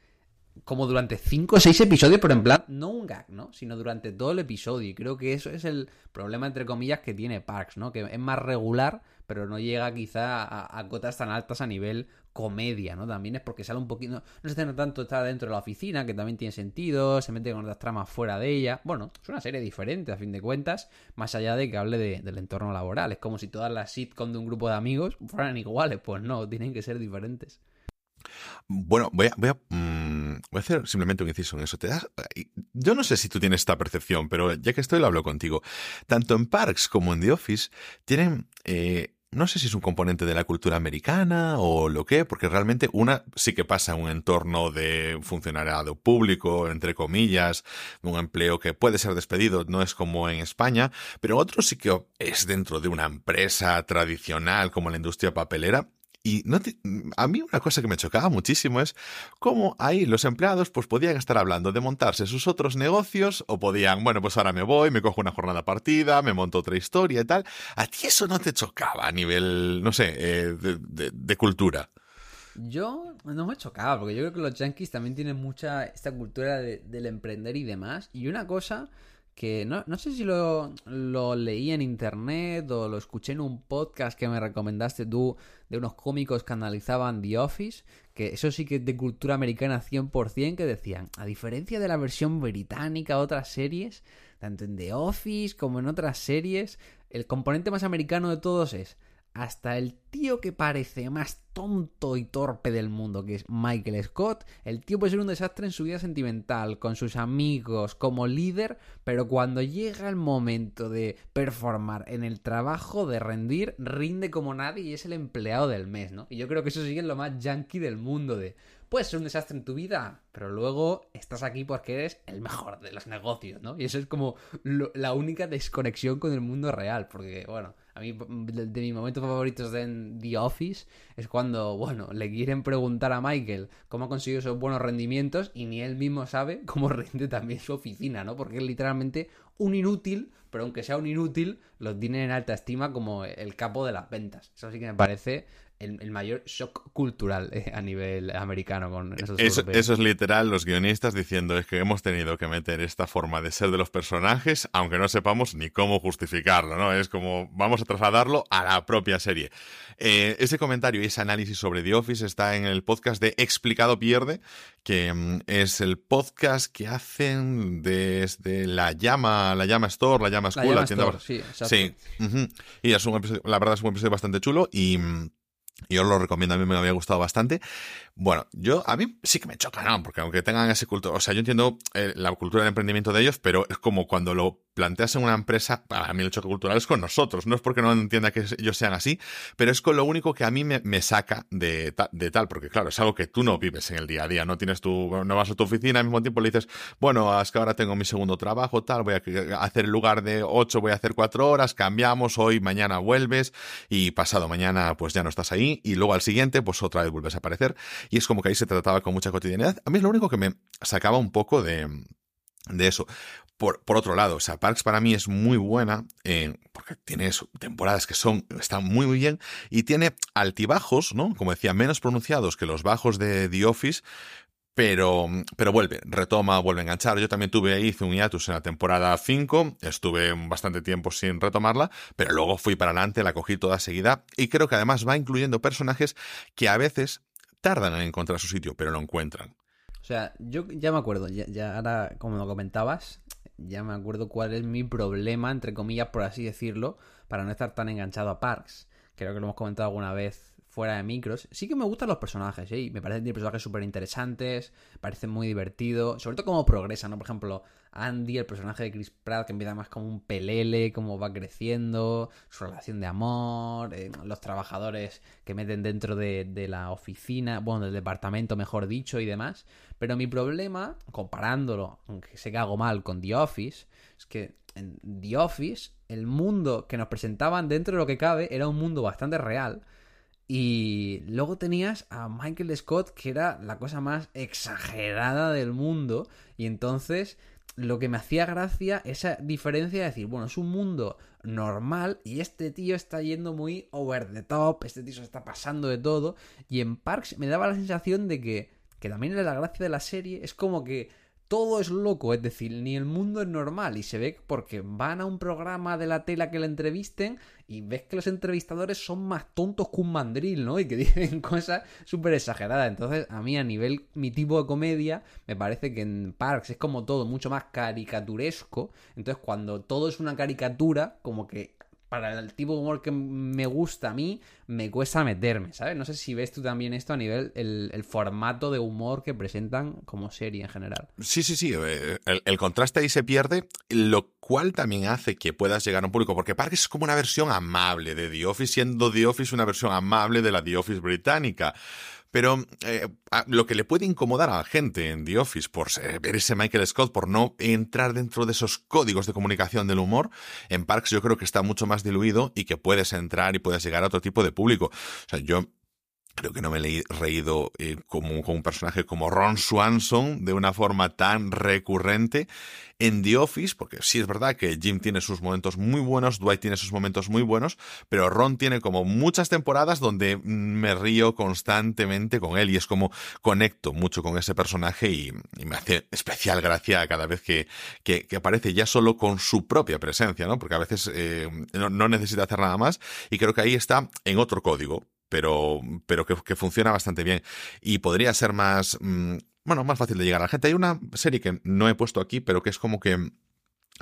como durante 5 o 6 episodios, pero en plan, no un gag, ¿no? Sino durante todo el episodio. Y creo que eso es el problema, entre comillas, que tiene Parks, ¿no? Que es más regular, pero no llega quizá a, cotas tan altas a nivel comedia, ¿no? También es porque sale un poquito, no se tiene tanto está dentro de la oficina, que también tiene sentido, se mete con otras tramas fuera de ella. Bueno, es una serie diferente a fin de cuentas, más allá de que hable del entorno laboral. Es como si todas las sitcoms de un grupo de amigos fueran iguales, pues no, tienen que ser diferentes. Bueno, voy a, voy, a, mm, hacer simplemente un inciso en eso. ¿Te das? Yo no sé si tú tienes esta percepción, pero ya que estoy lo hablo contigo. Tanto en Parks como en The Office tienen eh, no sé si es un componente de la cultura americana o lo que, porque realmente una sí que pasa un entorno de funcionariado público, entre comillas, un empleo que puede ser despedido, no es como en España, pero otro sí que es dentro de una empresa tradicional como la industria papelera y a mí una cosa que me chocaba muchísimo es cómo ahí los empleados pues podían estar hablando de montarse sus otros negocios o podían, bueno, pues ahora me voy, me cojo una jornada partida, me monto otra historia y tal. ¿A ti eso no te chocaba a nivel, no sé, eh, de, cultura? Yo no me chocaba, porque yo creo que los yankees también tienen mucha esta cultura del emprender y demás. Y una cosa que no, no sé si lo, lo, leí en internet o lo escuché en un podcast que me recomendaste tú de unos cómicos que analizaban The Office, que eso sí que es de cultura americana 100%, que decían, a diferencia de la versión británica otras series, tanto en The Office como en otras series, el componente más americano de todos es hasta el tío que parece más tonto y torpe del mundo, que es Michael Scott, el tío puede ser un desastre en su vida sentimental, con sus amigos, como líder, pero cuando llega el momento de performar en el trabajo, de rendir, rinde como nadie y es el empleado del mes, ¿no? Y yo creo que eso sigue lo más yankee del mundo de puedes ser un desastre en tu vida, pero luego estás aquí porque eres el mejor de los negocios, ¿no? Y eso es como la única desconexión con el mundo real, porque, bueno, a mí de, mis momentos favoritos de The Office es cuando, bueno, le quieren preguntar a Michael cómo ha conseguido esos buenos rendimientos y ni él mismo sabe cómo rinde también su oficina, ¿no? Porque es literalmente un inútil, pero aunque sea un inútil, lo tienen en alta estima como el capo de las ventas. Eso sí que me parece el, mayor shock cultural eh, a nivel americano con esos eso, eso, es literal los guionistas diciendo es que hemos tenido que meter esta forma de ser de los personajes aunque no sepamos ni cómo justificarlo, ¿no? Es como vamos a trasladarlo a la propia serie. Eh, ese comentario y ese análisis sobre The Office está en el podcast de Explicado Pierde, que mm, es el podcast que hacen desde la llama, la llama Store, la llama School, la, tienda... Sí, sí. Y es un la verdad es un episodio bastante chulo y mm, yo os lo recomiendo, a mí me había gustado bastante. Bueno, yo, a mí sí que me choca, ¿no? Porque aunque tengan ese culto, o sea, yo entiendo eh, la cultura del emprendimiento de ellos, pero es como cuando lo planteas en una empresa, para mí el choque cultural es con nosotros, no es porque no entienda que ellos sean así, pero es con lo único que a mí me, saca de, de, tal, porque claro, es algo que tú no vives en el día a día, no tienes tu, no vas a tu oficina al mismo tiempo le dices, bueno, es que ahora tengo mi segundo trabajo, tal, voy a hacer el lugar de ocho, voy a hacer cuatro horas, cambiamos, hoy, mañana vuelves, y pasado mañana pues ya no estás ahí, y luego al siguiente pues otra vez vuelves a aparecer, y es como que ahí se trataba con mucha cotidianidad. A mí es lo único que me sacaba un poco de, de eso. Por, por, otro lado, o sea, Parks para mí es muy buena eh, porque tiene temporadas que son, están muy, muy bien y tiene altibajos, ¿no? Como decía, menos pronunciados que los bajos de The Office, pero, pero vuelve, retoma, vuelve a enganchar. Yo también tuve hice un hiatus en la temporada 5, estuve bastante tiempo sin retomarla, pero luego fui para adelante, la cogí toda seguida y creo que además va incluyendo personajes que a veces tardan en encontrar su sitio, pero lo encuentran. O sea, yo ya me acuerdo, ya, ahora como lo comentabas, ya me acuerdo cuál es mi problema, entre comillas, por así decirlo, para no estar tan enganchado a Parks. Creo que lo hemos comentado alguna vez fuera de micros. Sí que me gustan los personajes, ¿eh? Me parecen personajes súper interesantes, parecen muy divertidos, sobre todo cómo progresan, ¿no? Por ejemplo, Andy, el personaje de Chris Pratt, que empieza más como un pelele, cómo va creciendo, su relación de amor, eh, los trabajadores que meten dentro de, de, la oficina, bueno, del departamento, mejor dicho, y demás. Pero mi problema, comparándolo, aunque sé que hago mal, con The Office, es que en The Office, el mundo que nos presentaban dentro de lo que cabe era un mundo bastante real. Y luego tenías a Michael Scott, que era la cosa más exagerada del mundo. Y entonces lo que me hacía gracia, esa diferencia de decir, bueno, es un mundo normal y este tío está yendo muy over the top, este tío se está pasando de todo. Y en Parks me daba la sensación de que, que también es la gracia de la serie, es como que todo es loco, es decir, ni el mundo es normal y se ve porque van a un programa de la tela que le entrevisten y ves que los entrevistadores son más tontos que un mandril, ¿no? Y que dicen cosas súper exageradas. Entonces, a mí a nivel mi tipo de comedia, me parece que en Parks es como todo mucho más caricaturesco. Entonces, cuando todo es una caricatura, como que para el tipo de humor que me gusta a mí, me cuesta meterme, ¿sabes? No sé si ves tú también esto a nivel el, formato de humor que presentan como serie en general. Sí, sí, sí. Eh, el, contraste ahí se pierde, lo cual también hace que puedas llegar a un público, porque Parks es como una versión amable de The Office, siendo The Office una versión amable de la The Office británica. Pero eh, lo que le puede incomodar a la gente en The Office por ver ese Michael Scott, por no entrar dentro de esos códigos de comunicación del humor, en Parks yo creo que está mucho más diluido y que puedes entrar y puedes llegar a otro tipo de público. O sea, yo creo que no me he reído eh, como, un personaje como Ron Swanson de una forma tan recurrente en The Office, porque sí es verdad que Jim tiene sus momentos muy buenos, Dwight tiene sus momentos muy buenos, pero Ron tiene como muchas temporadas donde me río constantemente con él y es como conecto mucho con ese personaje y, me hace especial gracia cada vez que, que, aparece ya solo con su propia presencia, ¿no? Porque a veces eh, no, necesita hacer nada más y creo que ahí está en otro código, pero, pero que, que, funciona bastante bien. Y podría ser más, mm, bueno, más fácil de llegar a la gente. Hay una serie que no he puesto aquí, pero que es como que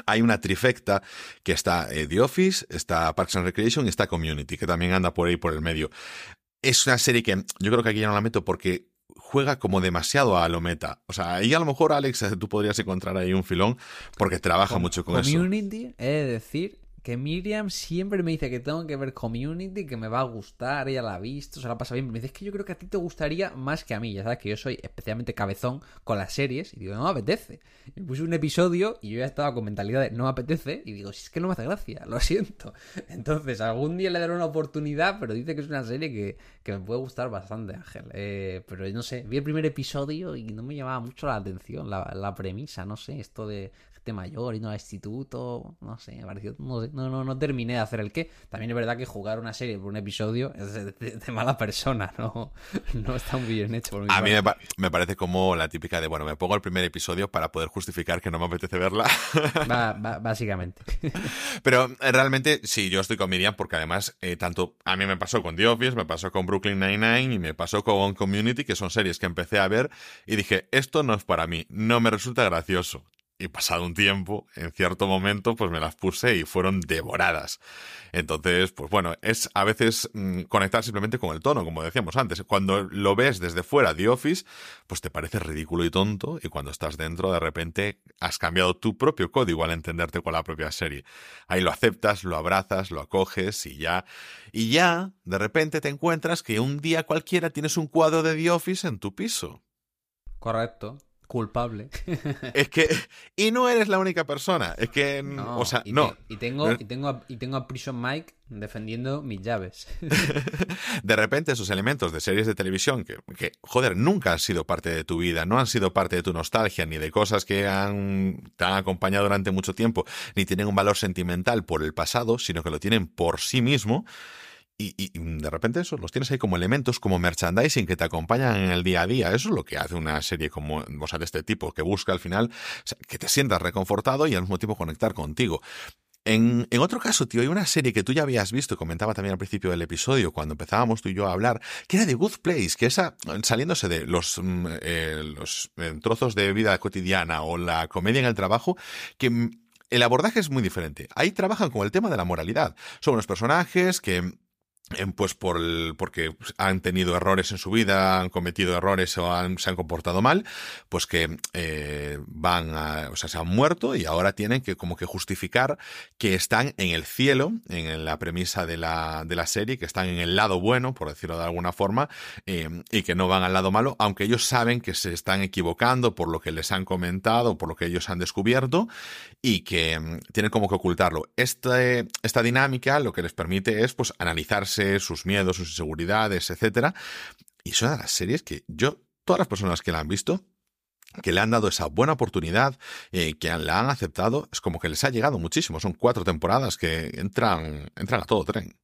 hay una trifecta que está eh, The Office, está Parks and Recreation y está Community, que también anda por ahí por el medio. Es una serie que yo creo que aquí ya no la meto porque juega como demasiado a lo meta. O sea, ahí a lo mejor, Alex, tú podrías encontrar ahí un filón porque trabaja mucho con community, eso. Community, he de decir que Miriam siempre me dice que tengo que ver Community, que me va a gustar, ella la ha visto, se la pasa bien. Me dice, que yo creo que a ti te gustaría más que a mí. Ya sabes que yo soy especialmente cabezón con las series y digo, no me apetece. Y puse un episodio y yo ya estaba con mentalidad de no me apetece y digo, si es que no me hace gracia, lo siento. Entonces, algún día le daré una oportunidad, pero dice que es una serie que, que me puede gustar bastante, Ángel. Eh, pero no sé, vi el primer episodio y no me llamaba mucho la atención la, la premisa, no sé, esto de mayor y no al instituto, no sé, me pareció, no, no, no, terminé de hacer el qué. También es verdad que jugar una serie por un episodio es de, mala persona, no, no está muy bien hecho. a mí me, parece como la típica de, bueno, me pongo el primer episodio para poder justificar que no me apetece verla. básicamente. Pero eh, realmente sí, yo estoy con Miriam porque además, eh, tanto a mí me pasó con The Office, me pasó con Brooklyn Nine-Nine y me pasó con Community, que son series que empecé a ver y dije, esto no es para mí, no me resulta gracioso y pasado un tiempo, en cierto momento, pues me las puse y fueron devoradas. Entonces, pues bueno, es a veces mm, conectar simplemente con el tono, como decíamos antes. Cuando lo ves desde fuera de Office, pues te parece ridículo y tonto, y cuando estás dentro, de repente has cambiado tu propio código al entenderte con la propia serie. Ahí lo aceptas, lo abrazas, lo acoges y ya, y ya, de repente te encuentras que un día cualquiera tienes un cuadro de The Office en tu piso. Correcto culpable. Es que y no eres la única persona, es que o sea, y no. y tengo y tengo a, y tengo a Prison Mike defendiendo mis llaves. De repente esos elementos de series de televisión que, que joder, nunca han sido parte de tu vida, no han sido parte de tu nostalgia ni de cosas que han te han acompañado durante mucho tiempo, ni tienen un valor sentimental por el pasado, sino que lo tienen por sí mismo y, de repente eso, los tienes ahí como elementos, como merchandising que te acompañan en el día a día. Eso es lo que hace una serie como, o de este tipo, que busca al final que te sientas reconfortado y al mismo tiempo conectar contigo. En, en, otro caso, tío, hay una serie que tú ya habías visto, comentaba también al principio del episodio, cuando empezábamos tú y yo a hablar, que era The Good Place, que esa, saliéndose de los, mm, eh, los eh, trozos de vida cotidiana o la comedia en el trabajo, que mm, el abordaje es muy diferente. Ahí trabajan con el tema de la moralidad. Son unos personajes que pues por el, porque han tenido errores en su vida, han cometido errores o se han comportado mal, pues que eh, van a, o sea, se han muerto y ahora tienen que como que justificar que están en el cielo, en la premisa de la, de la serie, que están en el lado bueno, por decirlo de alguna forma, eh, y que no van al lado malo, aunque ellos saben que se están equivocando por lo que les han comentado, por lo que ellos han descubierto, y que mm, tienen como que ocultarlo. Este, esta dinámica lo que les permite es pues analizarse sus miedos, sus inseguridades, etcétera. Y son de las series que yo, todas las personas que la han visto, que le han dado esa buena oportunidad, eh, que la han aceptado, es como que les ha llegado muchísimo. Son cuatro temporadas que entran, entran a todo tren.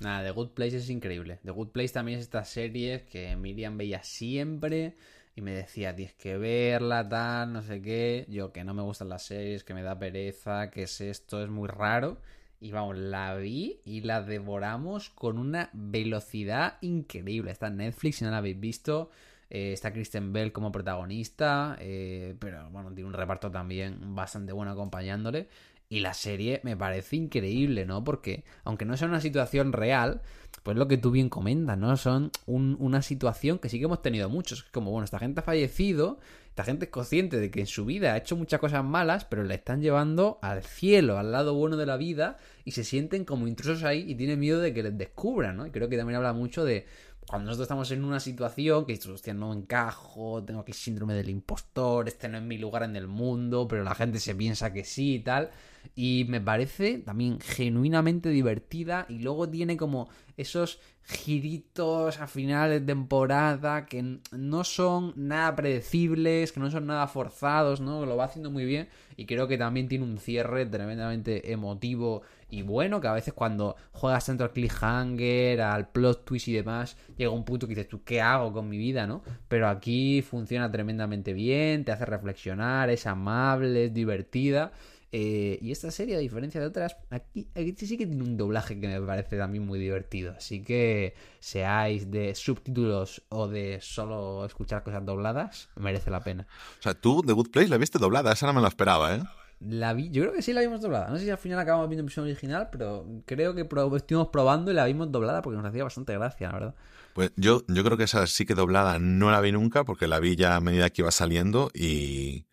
Nada, The Good Place es increíble. The Good Place también es esta serie que Miriam veía siempre y me decía, tienes que verla, tal, no sé qué. Yo que no me gustan las series, que me da pereza, que es esto, es muy raro. Y vamos, la vi y la devoramos con una velocidad increíble. Está en Netflix, si no la habéis visto. Eh, está Kristen Bell como protagonista. Eh, pero bueno, tiene un reparto también bastante bueno acompañándole. Y la serie me parece increíble, ¿no? Porque aunque no sea una situación real, pues lo que tú bien comentas, ¿no? Son una situación que sí que hemos tenido muchos. Como, bueno, esta gente ha fallecido esta gente es consciente de que en su vida ha hecho muchas cosas malas, pero le están llevando al cielo, al lado bueno de la vida, y se sienten como intrusos ahí y tienen miedo de que les descubran, ¿no? Y creo que también habla mucho de cuando nosotros estamos en una situación que, hostia, no encajo, tengo aquí síndrome del impostor, este no es mi lugar en el mundo, pero la gente se piensa que sí y tal. Y me parece también genuinamente divertida y luego tiene como esos giritos a final de temporada que no son nada predecibles, que no son nada forzados, ¿no? Lo va haciendo muy bien y creo que también tiene un cierre tremendamente emotivo y bueno, que a veces cuando juegas tanto al cliffhanger, al plot twist y demás, llega un punto que dices, ¿tú qué hago con mi vida, no? Pero aquí funciona tremendamente bien, te hace reflexionar, es amable, es divertida eh, y esta serie, a diferencia de otras, aquí, sí que tiene un doblaje que me parece también muy divertido. Así que seáis de subtítulos o de solo escuchar cosas dobladas, merece la pena. O sea, tú The Good Place la viste doblada, esa no me la esperaba, ¿eh? La vi, yo creo que sí la vimos doblada. No sé si al final acabamos viendo en versión original, pero creo que estuvimos probando y la vimos doblada porque nos hacía bastante gracia, la verdad. Pues yo, yo creo que esa sí que doblada no la vi nunca porque la vi ya a medida que iba saliendo y...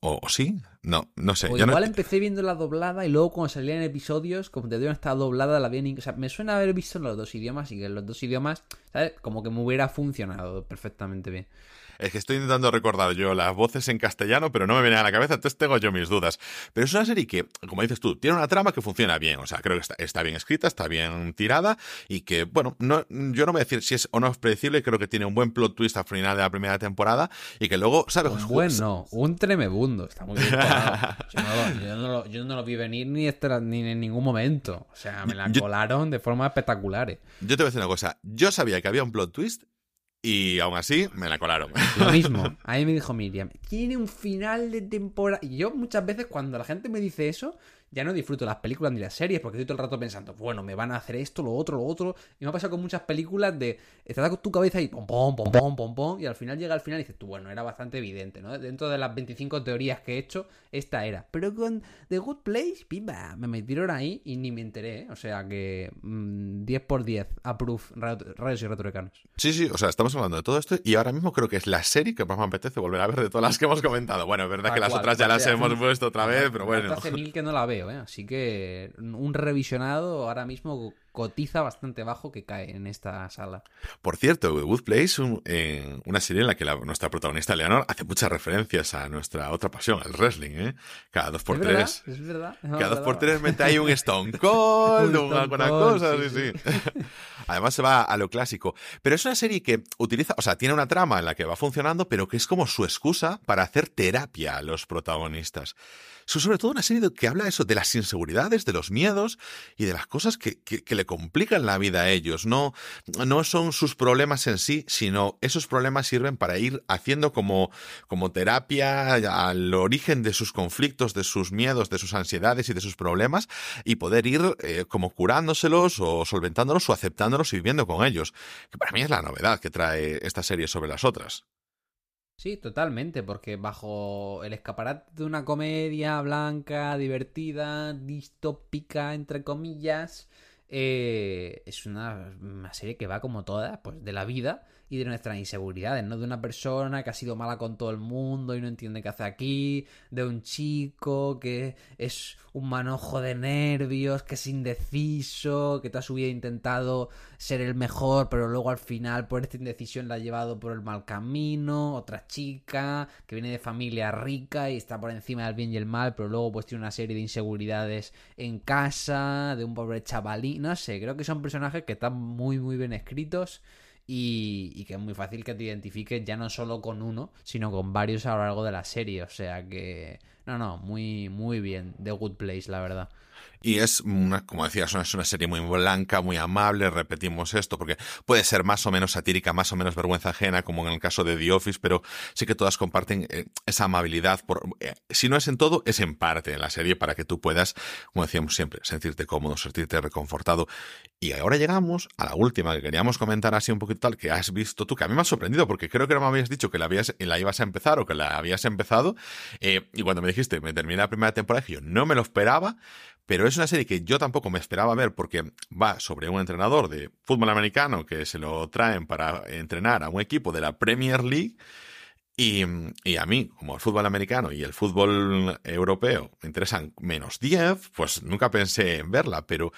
¿O, sí? No, no sé. O igual empecé viendo la doblada y luego cuando salían episodios, como te digo, estaba doblada, la vi en O sea, me suena haber visto en los dos idiomas y que en los dos idiomas, ¿sabes? Como que me hubiera funcionado perfectamente bien. Es que estoy intentando recordar yo las voces en castellano, pero no me vienen a la cabeza, entonces tengo yo mis dudas. Pero es una serie que, como dices tú, tiene una trama que funciona bien. O sea, creo que está, bien escrita, está bien tirada y que, bueno, no, yo no voy a decir si es o no es predecible, creo que tiene un buen plot twist al final de la primera temporada y que luego, ¿sabes? Un buen no, un tremebundo. Está muy bien yo, no lo, vi venir ni, ni en ningún momento. O sea, me la colaron de forma espectacular. Yo te voy a decir una cosa. Yo sabía que había un plot twist y aún así me la colaron. Lo mismo. A mí me dijo Miriam, tiene un final de temporada. Y yo muchas veces cuando la gente me dice eso, ya no disfruto las películas ni las series porque estoy todo el rato pensando, bueno, me van a hacer esto, lo otro, lo otro. Y me ha pasado con muchas películas de estás con tu cabeza y pom, pom, pom, pom, pom, pom. Y al final llega al final y dices tú, bueno, era bastante evidente, ¿no? Dentro de las 25 teorías que he hecho, esta era. Pero con The Good Place, pimba, me metieron ahí y ni me enteré. ¿eh? O sea que 10 mm, por 10, approve, rayos y retrodecanos. Sí, sí, o sea, estamos hablando de todo esto y ahora mismo creo que es la serie que más me apetece volver a ver de todas las que hemos comentado. Bueno, es verdad que las otras ya las hemos puesto otra vez, pero bueno. Hace mil que no la veo. ¿Eh? Así que un revisionado ahora mismo cotiza bastante bajo que cae en esta sala. Por cierto, The Good Place, eh, una serie en la que nuestra protagonista Leonor hace muchas referencias a nuestra otra pasión, el wrestling, ¿eh? Cada dos por tres. es verdad. cada dos por tres mete ahí un Stone Cold, alguna cosa, sí, sí. Además se va a lo clásico. Pero es una serie que utiliza, o sea, tiene una trama en la que va funcionando, pero que es como su excusa para hacer terapia a los protagonistas sobre todo una serie que habla eso de las inseguridades, de los miedos y de las cosas que, le complican la vida a ellos. No, no son sus problemas en sí, sino esos problemas sirven para ir haciendo como, como terapia al origen de sus conflictos, de sus miedos, de sus ansiedades y de sus problemas y poder ir eh, como curándoselos o solventándolos o aceptándolos y viviendo con ellos. Que para mí es la novedad que trae esta serie sobre las otras. Sí, totalmente, porque bajo el escaparate de una comedia blanca, divertida, distópica, entre comillas, eh, es una, una, serie que va como todas, pues de la vida y de nuestras inseguridades, ¿no? De una persona que ha sido mala con todo el mundo y no entiende qué hace aquí, de un chico que es un manojo de nervios, que es indeciso, que toda su vida ha intentado ser el mejor, pero luego al final por esta indecisión la ha llevado por el mal camino, otra chica que viene de familia rica y está por encima del bien y el mal, pero luego pues tiene una serie de inseguridades en casa, de un pobre chavalín, no sé, creo que son personajes que están muy muy bien escritos y, que es muy fácil que te identifiques ya no solo con uno, sino con varios a lo largo de la serie. O sea que, no, no, muy, muy bien. The Good Place, la verdad. Y es, una, como decías, es una serie muy blanca, muy amable, repetimos esto, porque puede ser más o menos satírica, más o menos vergüenza ajena, como en el caso de The Office, pero sí que todas comparten eh, esa amabilidad. Por, eh, si no es en todo, es en parte en la serie para que tú puedas, como decíamos siempre, sentirte cómodo, sentirte reconfortado. Y ahora llegamos a la última que queríamos comentar así un poquito tal, que has visto tú, que a mí me ha sorprendido, porque creo que no me habías dicho que la, habías, la ibas a empezar o que la habías empezado, eh, y cuando me dijiste, me terminé la primera temporada, yo no me lo esperaba, pero es una serie que yo tampoco me esperaba ver porque va sobre un entrenador de fútbol americano que se lo traen para entrenar a un equipo de la Premier League. Y, y, a mí, como el fútbol americano y el fútbol europeo me interesan menos 10, pues nunca pensé en verla, pero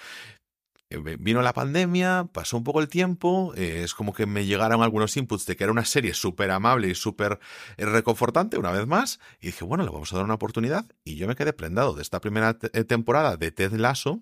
vino la pandemia, pasó un poco el tiempo, eh, es como que me llegaron algunos inputs de que era una serie súper amable y súper eh, reconfortante una vez más, y dije, bueno, le vamos a dar una oportunidad, y yo me quedé prendado de esta primera temporada de Ted Lasso,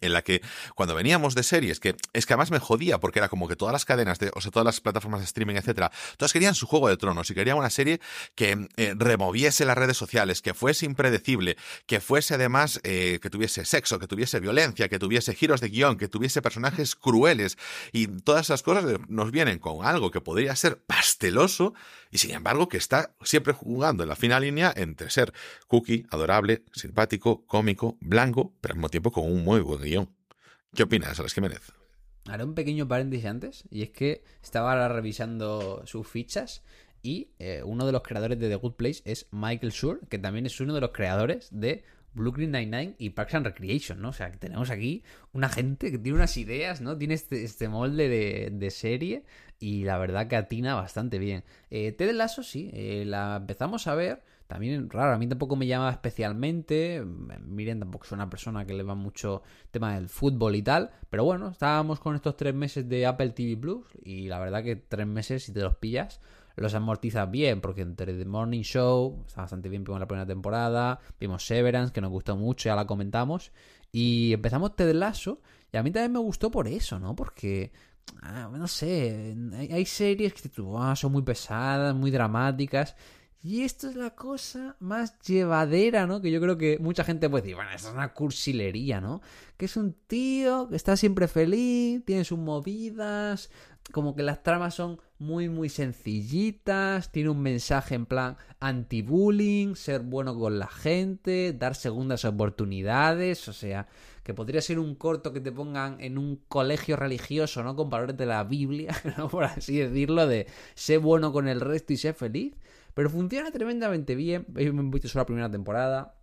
en la que cuando veníamos de series, que es que además me jodía porque era como que todas las cadenas, de, o sea, todas las plataformas de streaming, etcétera, todas querían su juego de tronos y querían una serie que eh, removiese las redes sociales, que fuese impredecible, que fuese además eh, que tuviese sexo, que tuviese violencia, que tuviese giros de guion, que tuviese personajes crueles y todas esas cosas nos vienen con algo que podría ser pasteloso y sin embargo que está siempre jugando en la fina línea entre ser cookie, adorable, simpático, cómico, blanco, pero al mismo tiempo con un muy buen guion. ¿Qué opinas, Alex Jiménez? Haré un pequeño paréntesis antes, y es que estaba ahora revisando sus fichas Y eh, uno de los creadores de The Good Place es Michael Schur, que también es uno de los creadores de Brooklyn Nine-Nine y Parks and Recreation, ¿no? O sea, que tenemos aquí una gente que tiene unas ideas, ¿no? Tiene este, este molde de, serie y la verdad que atina bastante bien. Eh, Ted Lasso, sí, eh, la empezamos a ver. También raro, a mí tampoco me llama especialmente. Miren, tampoco es una persona que le va mucho tema del fútbol y tal. Pero bueno, estábamos con estos tres meses de Apple TV Plus. Y la verdad que tres meses, si te los pillas, los amortizas bien, porque entre The Morning Show está bastante bien, vimos la primera temporada, vimos Severance, que nos gustó mucho, ya la comentamos, y empezamos Ted Lasso, y a mí también me gustó por eso, ¿no? Porque, ah, no sé, hay, series que son muy pesadas, muy dramáticas, y esto es la cosa más llevadera, ¿no? Que yo creo que mucha gente puede decir, bueno, esto es una cursilería, ¿no? Que es un tío que está siempre feliz, tiene sus movidas, como que las tramas son muy muy sencillitas, tiene un mensaje en plan anti-bullying, ser bueno con la gente, dar segundas oportunidades, o sea, que podría ser un corto que te pongan en un colegio religioso, ¿no? Con valores de la Biblia, ¿no? Por así decirlo, de ser bueno con el resto y ser feliz, pero funciona tremendamente bien, me he visto solo la primera temporada,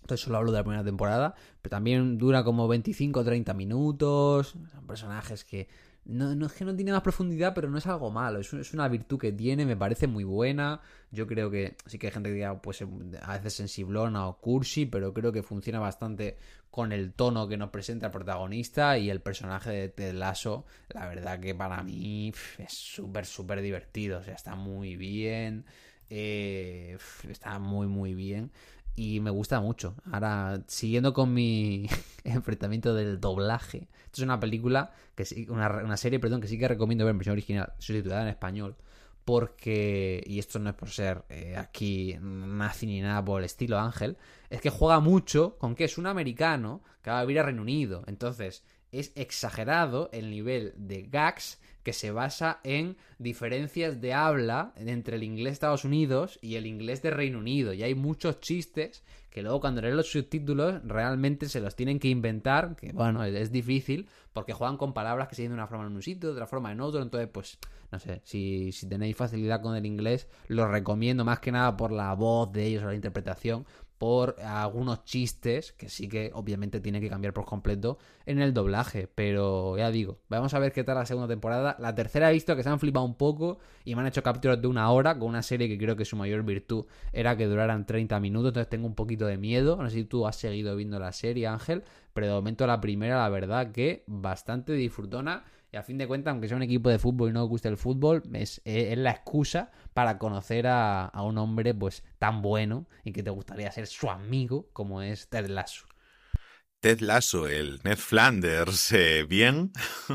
entonces solo hablo de la primera temporada, pero también dura como 25 o 30 minutos, son personajes que no, es que no tiene más profundidad, pero no es algo malo. Es, una virtud que tiene, me parece muy buena. Yo creo que sí que hay gente que diga, pues a veces sensiblona o cursi, pero creo que funciona bastante con el tono que nos presenta el protagonista y el personaje de Ted Lasso. La verdad que para mí es súper, súper divertido. O sea, está muy bien. Eh, está muy, muy bien y me gusta mucho. Ahora, siguiendo con mi enfrentamiento del doblaje, esto es una película, que sí, una, serie, perdón, que sí que recomiendo ver en versión original, subtitulada en español, porque, y esto no es por ser eh, aquí nazi ni nada por el estilo Ángel, es que juega mucho con que es un americano que va a vivir a Reino Unido. Entonces, es exagerado el nivel de gags que se basa en diferencias de habla entre el inglés de Estados Unidos y el inglés de Reino Unido. Y hay muchos chistes que luego cuando leen los subtítulos realmente se los tienen que inventar, que bueno, es difícil, porque juegan con palabras que se dicen de una forma en un sitio, de otra forma en otro, entonces pues, no sé, si, si tenéis facilidad con el inglés, lo recomiendo más que nada por la voz de ellos o la interpretación, por algunos chistes que sí que obviamente tiene que cambiar por completo en el doblaje. Pero ya digo, vamos a ver qué tal la segunda temporada. La tercera he visto que se han flipado un poco y me han hecho capturas de una hora con una serie que creo que su mayor virtud era que duraran 30 minutos. Entonces tengo un poquito de miedo. No sé si tú has seguido viendo la serie, Ángel. Pero de momento la primera, la verdad que bastante disfrutona y a fin de cuentas, aunque sea un equipo de fútbol y no guste el fútbol, es, es la excusa para conocer a, un hombre pues tan bueno y que te gustaría ser su amigo como es Ted Lasso. Ted Lasso, el Ned Flanders, eh, bien.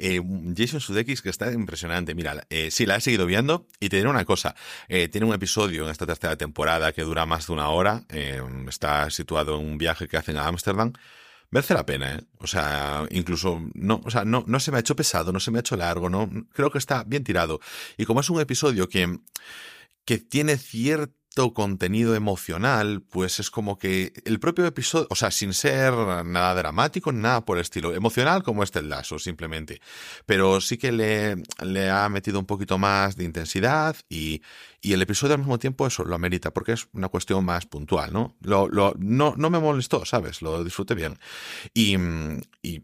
Eh, Jason Sudeikis, que está impresionante. Mira, eh, sí, la he seguido viendo y te diré una cosa. tiene un episodio en esta tercera temporada que dura más de una hora. está situado en un viaje que hacen a Ámsterdam merece la pena, ¿eh? O sea, incluso no, o sea, no, no se me ha hecho pesado, no se me ha hecho largo, no, creo que está bien tirado. Y como es un episodio que, que tiene cierto contenido emocional, pues es como que el propio episodio, o sea, sin ser nada dramático, nada por estilo, emocional como este el lazo, simplemente. Pero sí que le, ha metido un poquito más de intensidad y, el episodio al mismo tiempo eso lo amerita, porque es una cuestión más puntual, ¿no? No, me molestó, ¿sabes? Lo disfruté bien. Y, y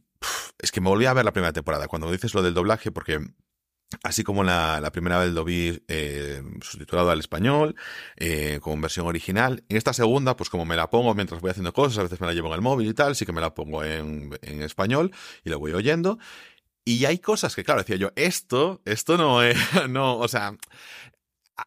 es que me volví a ver la primera temporada, cuando dices lo del doblaje, porque Así como la, la, primera vez lo vi eh, subtitulado al español, eh, con versión original. En esta segunda, pues como me la pongo mientras voy haciendo cosas, a veces me la llevo en el móvil y tal, sí que me la pongo en, en español y la voy oyendo. Y hay cosas que, claro, decía yo, esto, esto no es, no, o sea,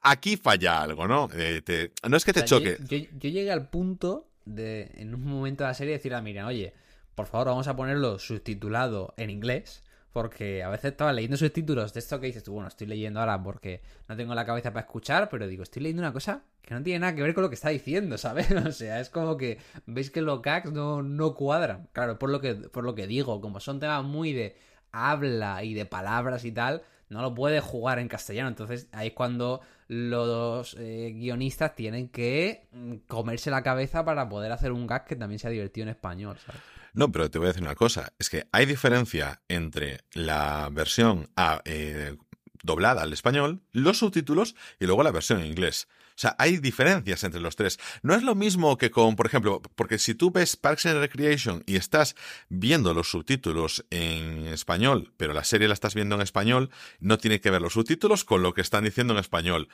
aquí falla algo, ¿no? Eh, no es que te choque. Yo, yo, llegué al punto de, en un momento de la serie, decir, ah, mira, oye, por favor, vamos a ponerlo subtitulado en inglés porque a veces estaba leyendo subtítulos de esto que dices tú, bueno, estoy leyendo ahora porque no tengo la cabeza para escuchar, pero digo, estoy leyendo una cosa que no tiene nada que ver con lo que está diciendo, ¿sabes? O sea, es como que veis que los gags no, no cuadran. Claro, por lo que, por lo que digo, como son temas muy de habla y de palabras y tal, no lo puede jugar en castellano. Entonces ahí es cuando los eh, guionistas tienen que mm, comerse la cabeza para poder hacer un gag que también sea divertido en español, ¿sabes? No, pero te voy a decir una cosa, es que hay diferencia entre la versión a, eh, doblada al español, los subtítulos y luego la versión en inglés. O sea, hay diferencias entre los tres. No es lo mismo que con, por ejemplo, porque si tú ves Parks and Recreation y estás viendo los subtítulos en español, pero la serie la estás viendo en español, no tiene que ver los subtítulos con lo que están diciendo en español.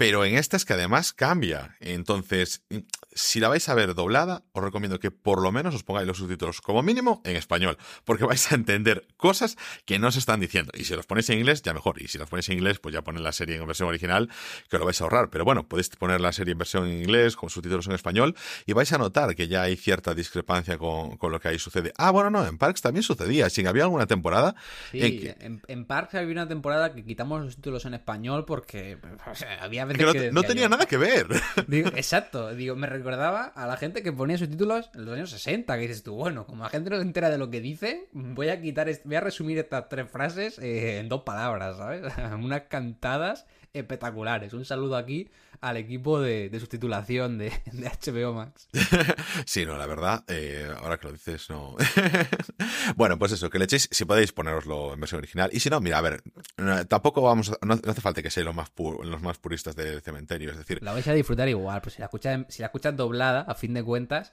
Pero en esta es que además cambia. Entonces, si la vais a ver doblada, os recomiendo que por lo menos os pongáis los subtítulos como mínimo en español, porque vais a entender cosas que no se están diciendo. Y si los ponéis en inglés, ya mejor. Y si los ponéis en inglés, pues ya ponen la serie en versión original, que lo vais a ahorrar. Pero bueno, podéis poner la serie en versión en inglés, con subtítulos en español, y vais a notar que ya hay cierta discrepancia con, con lo que ahí sucede. Ah, bueno, no, en Parks también sucedía. Si había alguna temporada. Sí, en, que... en, en, Parks había una temporada que quitamos los títulos en español porque o sea, había que no, no, tenía yo, nada que ver. Digo, exacto, digo, me recordaba a la gente que ponía subtítulos en los años 60, que dices tú, bueno, como la gente no se entera de lo que dice, voy a quitar, voy a resumir estas tres frases eh, en dos palabras, ¿sabes? Unas cantadas espectaculares. Un saludo aquí al equipo de, de subtitulación de, de, HBO Max. sí, no, la verdad, eh, ahora que lo dices, no. bueno, pues eso, que le echéis, si podéis poneroslo en versión original. Y si no, mira, a ver, no, tampoco vamos, no, no, hace falta que seáis los más, pur, los más puristas del cementerio, es decir. La vais a disfrutar igual, pues si la escuchas, si la escuchas doblada, a fin de cuentas,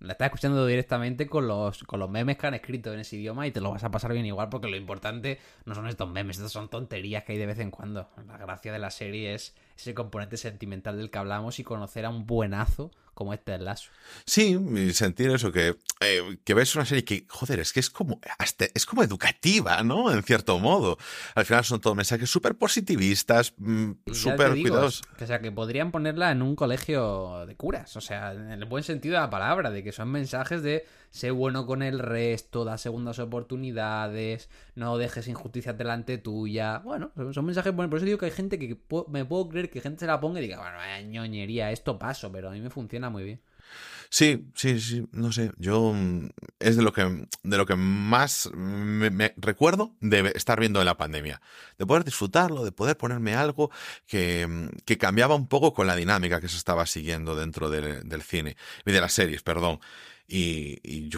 la estás escuchando directamente con los, con los memes que han escrito en ese idioma y te lo vas a pasar bien igual porque lo importante no son estos memes, estas son tonterías que hay de vez en cuando. La gracia de la serie es ese componente sentimental del que hablamos y conocer a un buenazo como este lazo. Sí, sentir eso, que, eh, que ves una serie que, joder, es que es como, hasta, es como educativa, ¿no? En cierto modo. Al final son todos mensajes súper positivistas, mmm, súper cuidados. Que, o sea, que podrían ponerla en un colegio de curas, o sea, en el buen sentido de la palabra, de que son mensajes de sé bueno con el resto, da segundas oportunidades, no dejes injusticias delante tuya. Bueno, son mensajes buenos. Por eso digo que hay gente que me puedo creer que gente se la ponga y diga, bueno, vaya ñoñería, esto paso, pero a mí me funciona muy bien. Sí, sí, sí, no sé, yo es de lo que de lo que más me, recuerdo de estar viendo en la pandemia, de poder disfrutarlo, de poder ponerme algo que, que cambiaba un poco con la dinámica que se estaba siguiendo dentro del, cine y de las series, perdón. Y,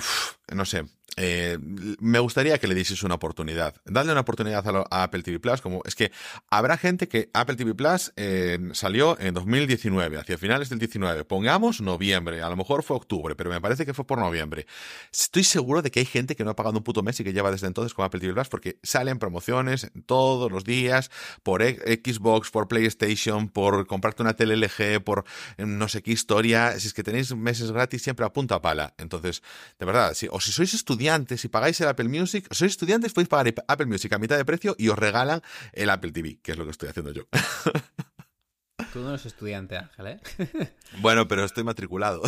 no sé, eh, me gustaría que le dieses una oportunidad. Dadle una oportunidad a, a, Apple TV Plus. Como es que habrá gente que Apple TV Plus eh, salió en 2019, hacia finales del 19. Pongamos noviembre, a lo mejor fue octubre, pero me parece que fue por noviembre. Estoy seguro de que hay gente que no ha pagado un puto mes y que lleva desde entonces con Apple TV Plus porque salen promociones todos los días por Xbox, por PlayStation, por comprarte una tele LG, por no sé qué historia. Si es que tenéis meses gratis siempre a punta pala. Entonces, de verdad, si, o si sois estudiantes estudiantes y pagáis el Apple Music, sois estudiantes, podéis pagar Apple Music a mitad de precio y os regalan el Apple TV, que es lo que estoy haciendo yo. Tú no eres estudiante, Ángel, ¿eh? bueno, pero estoy matriculado.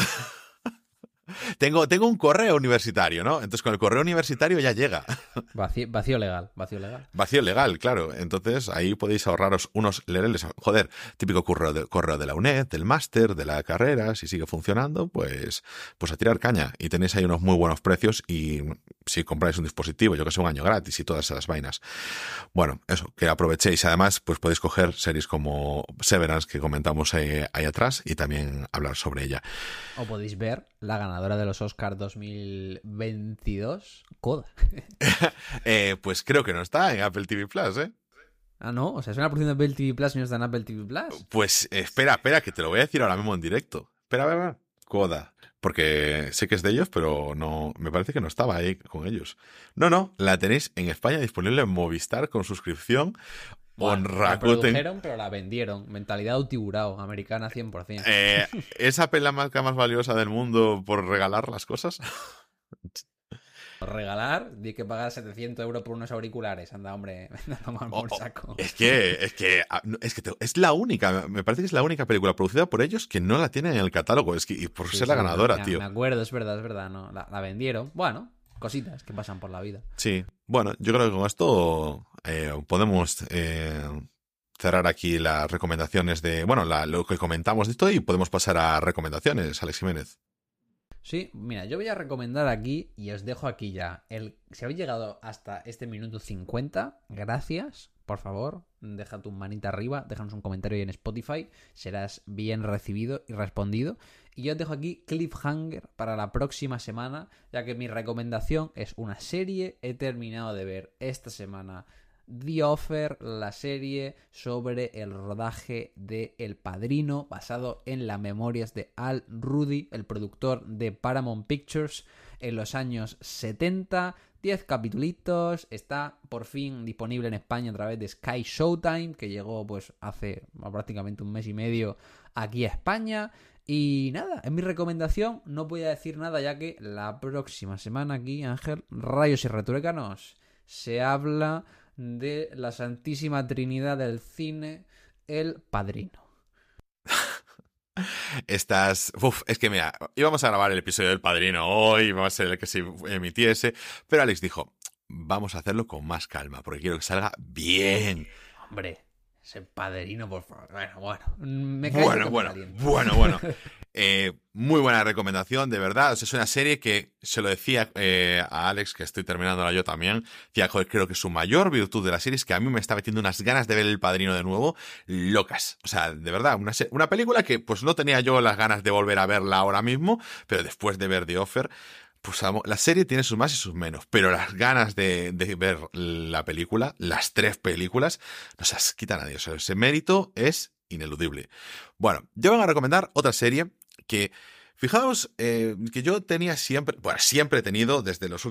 Tengo, tengo un correo universitario, ¿no? Entonces con el correo universitario ya llega. Vacío, vacío, legal, vacío legal. Vacío legal, claro. Entonces ahí podéis ahorraros unos lereles. Joder, típico correo de, correo de la UNED, del máster, de la carrera, si sigue funcionando, pues, pues a tirar caña. Y tenéis ahí unos muy buenos precios y si compráis un dispositivo, yo que sé, un año gratis y todas esas vainas. Bueno, eso, que aprovechéis. Además, pues podéis coger series como Severance que comentamos ahí, ahí atrás y también hablar sobre ella. O podéis ver la ganadora de los Oscars 2022, Coda. eh, pues creo que no está en Apple TV Plus, ¿eh? Ah, no, o sea, es una producción de Apple TV Plus y no está en Apple TV Plus. Pues espera, espera, que te lo voy a decir ahora mismo en directo. Espera, a ver, Coda. Porque sé que es de ellos, pero no, me parece que no estaba ahí con ellos. No, no, la tenéis en España disponible en Movistar con suscripción bueno, la produjeron, pero la vendieron. Mentalidad tiburao, americana 100%. Eh, ¿Es Apple la marca más valiosa del mundo por regalar las cosas? Por regalar, di que pagar 700 euros por unos auriculares. Anda, hombre, por Oh, oh, saco. es que, es que, ah, es que te- es la única, me parece que es la única película producida por ellos que no la tienen en el catálogo. Es que, y por Sí, ser la ganadora, me- tío. Me acuerdo, es verdad, es verdad. No, la, la vendieron. Bueno, cositas que pasan por la vida. Sí, bueno, yo creo que con esto eh, podemos eh, cerrar aquí las recomendaciones de, bueno, la- lo que comentamos de esto y podemos pasar a recomendaciones, Alex Jiménez. Sí, mira, yo voy a recomendar aquí y os dejo aquí ya. El, si habéis llegado hasta este minuto 50, gracias. Por favor, deja tu manita arriba, déjanos un comentario ahí en Spotify. Serás bien recibido y respondido. Y yo os dejo aquí cliffhanger para la próxima semana, ya que mi recomendación es una serie. He terminado de ver esta semana The Offer, la serie sobre el rodaje de El Padrino, basado en las memorias de Al Rudy, el productor de Paramount Pictures, en los años 70. 10 capítulos, está por fin disponible en España a través de Sky Showtime, que llegó pues hace prácticamente un mes y medio aquí a España. Y nada, en mi recomendación no voy a decir nada ya que la próxima semana aquí, Ángel, Rayos y Returécanos, se habla de la Santísima Trinidad del cine, El Padrino. Estás. Uf, es que mira, íbamos a grabar el episodio del padrino hoy, va a ser el que se emitiese, pero Alex dijo: Vamos a hacerlo con más calma, porque quiero que salga bien. Hombre, ese padrino, por favor. Bueno, bueno. Me bueno, bueno, bueno, bueno. Eh, muy buena recomendación, de verdad. es una serie que se lo decía eh, a Alex, que estoy terminándola yo también. Decía, joder, creo que su mayor virtud de la serie es que a mí me está metiendo unas ganas de ver El Padrino de nuevo, locas. O sea, de verdad, una, una película que pues no tenía yo las ganas de volver a verla ahora mismo, pero después de ver The Offer, pues la serie tiene sus más y sus menos, pero las ganas de, ver la película, las tres películas, no se las quita nadie. O sea, ese mérito es ineludible. Bueno, yo voy a recomendar otra serie que Fijaos eh, que yo tenía siempre, bueno, siempre he tenido, desde los,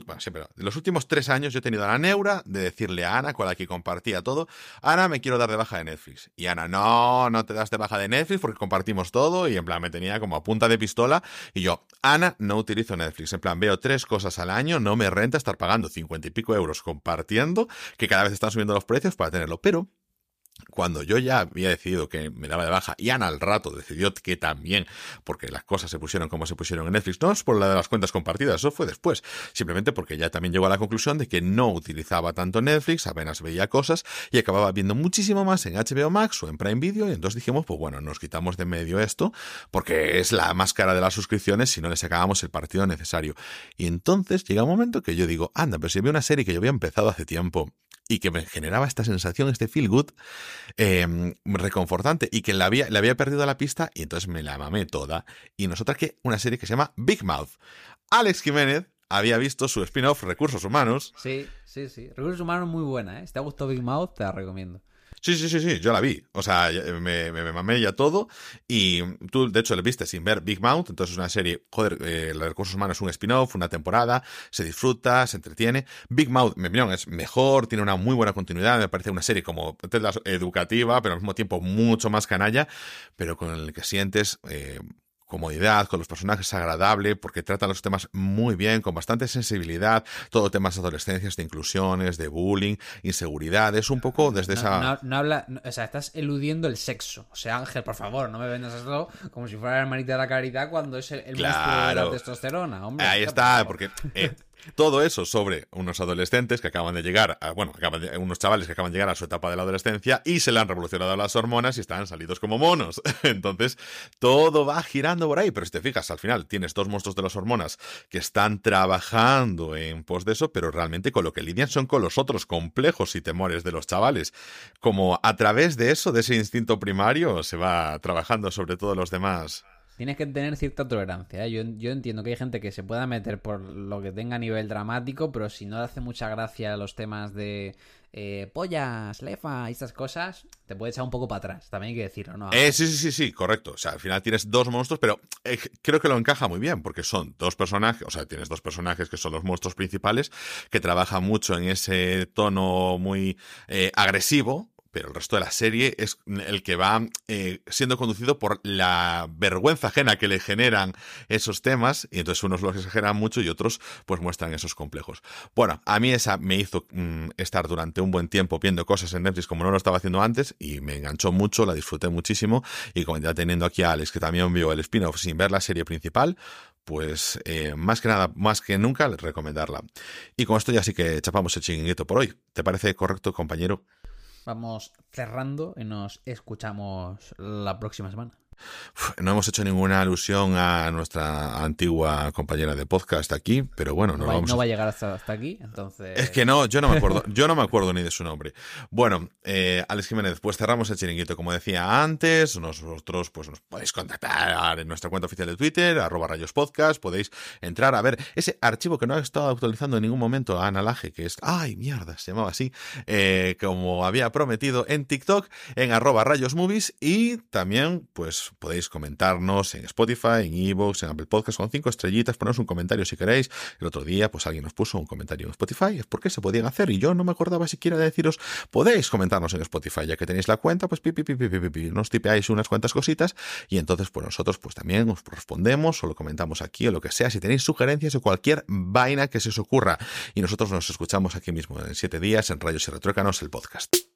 los últimos tres años, yo he tenido la neura de decirle a Ana, con la que compartía todo, Ana, me quiero dar de baja de Netflix. Y Ana, no, no te das de baja de Netflix porque compartimos todo y en plan me tenía como a punta de pistola. Y yo, Ana, no utilizo Netflix. En plan, veo tres cosas al año, no me renta estar pagando cincuenta y pico euros compartiendo, que cada vez están subiendo los precios para tenerlo. Pero cuando yo ya había decidido que me daba de baja y Ana al rato decidió que también, porque las cosas se pusieron como se pusieron en Netflix, no es por la de las cuentas compartidas, eso fue después, simplemente porque ya también llegó a la conclusión de que no utilizaba tanto Netflix, apenas veía cosas y acababa viendo muchísimo más en HBO Max o en Prime Video y entonces dijimos, pues bueno, nos quitamos de medio esto porque es la más cara de las suscripciones si no le sacábamos el partido necesario. Y entonces llega un momento que yo digo, anda, pero si había una serie que yo había empezado hace tiempo y que me generaba esta sensación, este feel good, em, reconfortante, y que le había, le había perdido la pista y entonces me la mamé toda. Y nosotras que una serie que se llama Big Mouth. Alex Jiménez había visto su spin-off Recursos Humanos. Sí, sí, sí. Recursos Humanos muy buena, ¿eh? Si te ha gustado Big Mouth, te la recomiendo. Sí, sí, sí, sí, yo la vi. O sea, me, me, mamé ya todo. Y tú, de hecho, le viste sin ver Big Mouth. Entonces, es una serie, joder, eh, los recursos humanos es un spin-off, una temporada, se disfruta, se entretiene. Big Mouth, mi opinión, es mejor, tiene una muy buena continuidad. Me parece una serie como educativa, pero al mismo tiempo mucho más canalla, pero con el que sientes eh, comodidad, con los personajes agradable, porque trata los temas muy bien, con bastante sensibilidad, todo temas de adolescencias, de inclusiones, de bullying, inseguridad, es un poco desde esa... No, habla, o sea, estás eludiendo el sexo. O sea, Ángel, por favor, no me vendas esto como si fuera la hermanita de la caridad cuando es el, claro. de la testosterona, hombre. Ahí está, porque... Eh, todo eso sobre unos adolescentes que acaban de llegar, a, bueno, unos chavales que acaban de llegar a su etapa de la adolescencia y se le han revolucionado las hormonas y están salidos como monos. Entonces, todo va girando por ahí, pero si te fijas, al final tienes dos monstruos de las hormonas que están trabajando en pos de eso, pero realmente con lo que lidian son con los otros complejos y temores de los chavales. Como a través de eso, de ese instinto primario, se va trabajando sobre todo los demás tienes que tener cierta tolerancia. ¿eh? Yo, entiendo que hay gente que se pueda meter por lo que tenga a nivel dramático, pero si no le hace mucha gracia los temas de eh, pollas, lefa y estas cosas, te puede echar un poco para atrás. También hay que decirlo, ¿no? Eh, sí, sí, sí, sí, correcto. O sea, al final tienes dos monstruos, pero eh, creo que lo encaja muy bien, porque son dos personajes, o sea, tienes dos personajes que son los monstruos principales, que trabajan mucho en ese tono muy agresivo, pero el resto de la serie es el que va eh, siendo conducido por la vergüenza ajena que le generan esos temas, y entonces unos los exageran mucho y otros pues muestran esos complejos. Bueno, a mí esa me hizo mm, estar durante un buen tiempo viendo cosas en Netflix como no lo estaba haciendo antes, y me enganchó mucho, la disfruté muchísimo, y como ya teniendo aquí a Alex, que también vio el spin-off sin ver la serie principal, pues eh, más que nada, más que nunca, recomendarla. Y con esto ya sí que chapamos el chinguito por hoy. ¿Te parece correcto, compañero? Vamos cerrando y nos escuchamos la próxima semana. No hemos hecho ninguna alusión a nuestra antigua compañera de podcast aquí, pero bueno, no, No, va, vamos no a- va a llegar hasta, hasta aquí, entonces... Es que no, yo no me acuerdo, yo no me acuerdo ni de su nombre. Bueno, eh, Alex Jiménez, pues cerramos el chiringuito, como decía antes, nosotros pues nos podéis contactar en nuestra cuenta oficial de Twitter, arroba rayos podcast, podéis entrar a ver ese archivo que no ha estado actualizando en ningún momento a Ana Laje, que es, ay mierda, se llamaba así, eh, como había prometido en TikTok, en arroba rayos movies y también pues podéis comentarnos en Spotify, en Evox, en Apple Podcast con cinco estrellitas, poneros un comentario si queréis. El otro día pues alguien nos puso un comentario en Spotify, es porque se podían hacer y yo no me acordaba siquiera de deciros, podéis comentarnos en Spotify, ya que tenéis la cuenta, pues pi, pi, pi, pi, pi, pi, pi, nos tipeáis unas cuantas cositas y entonces pues nosotros pues también os respondemos o lo comentamos aquí o lo que sea, si tenéis sugerencias o cualquier vaina que se os ocurra y nosotros nos escuchamos aquí mismo en siete días en Rayos y Retruécanos el podcast.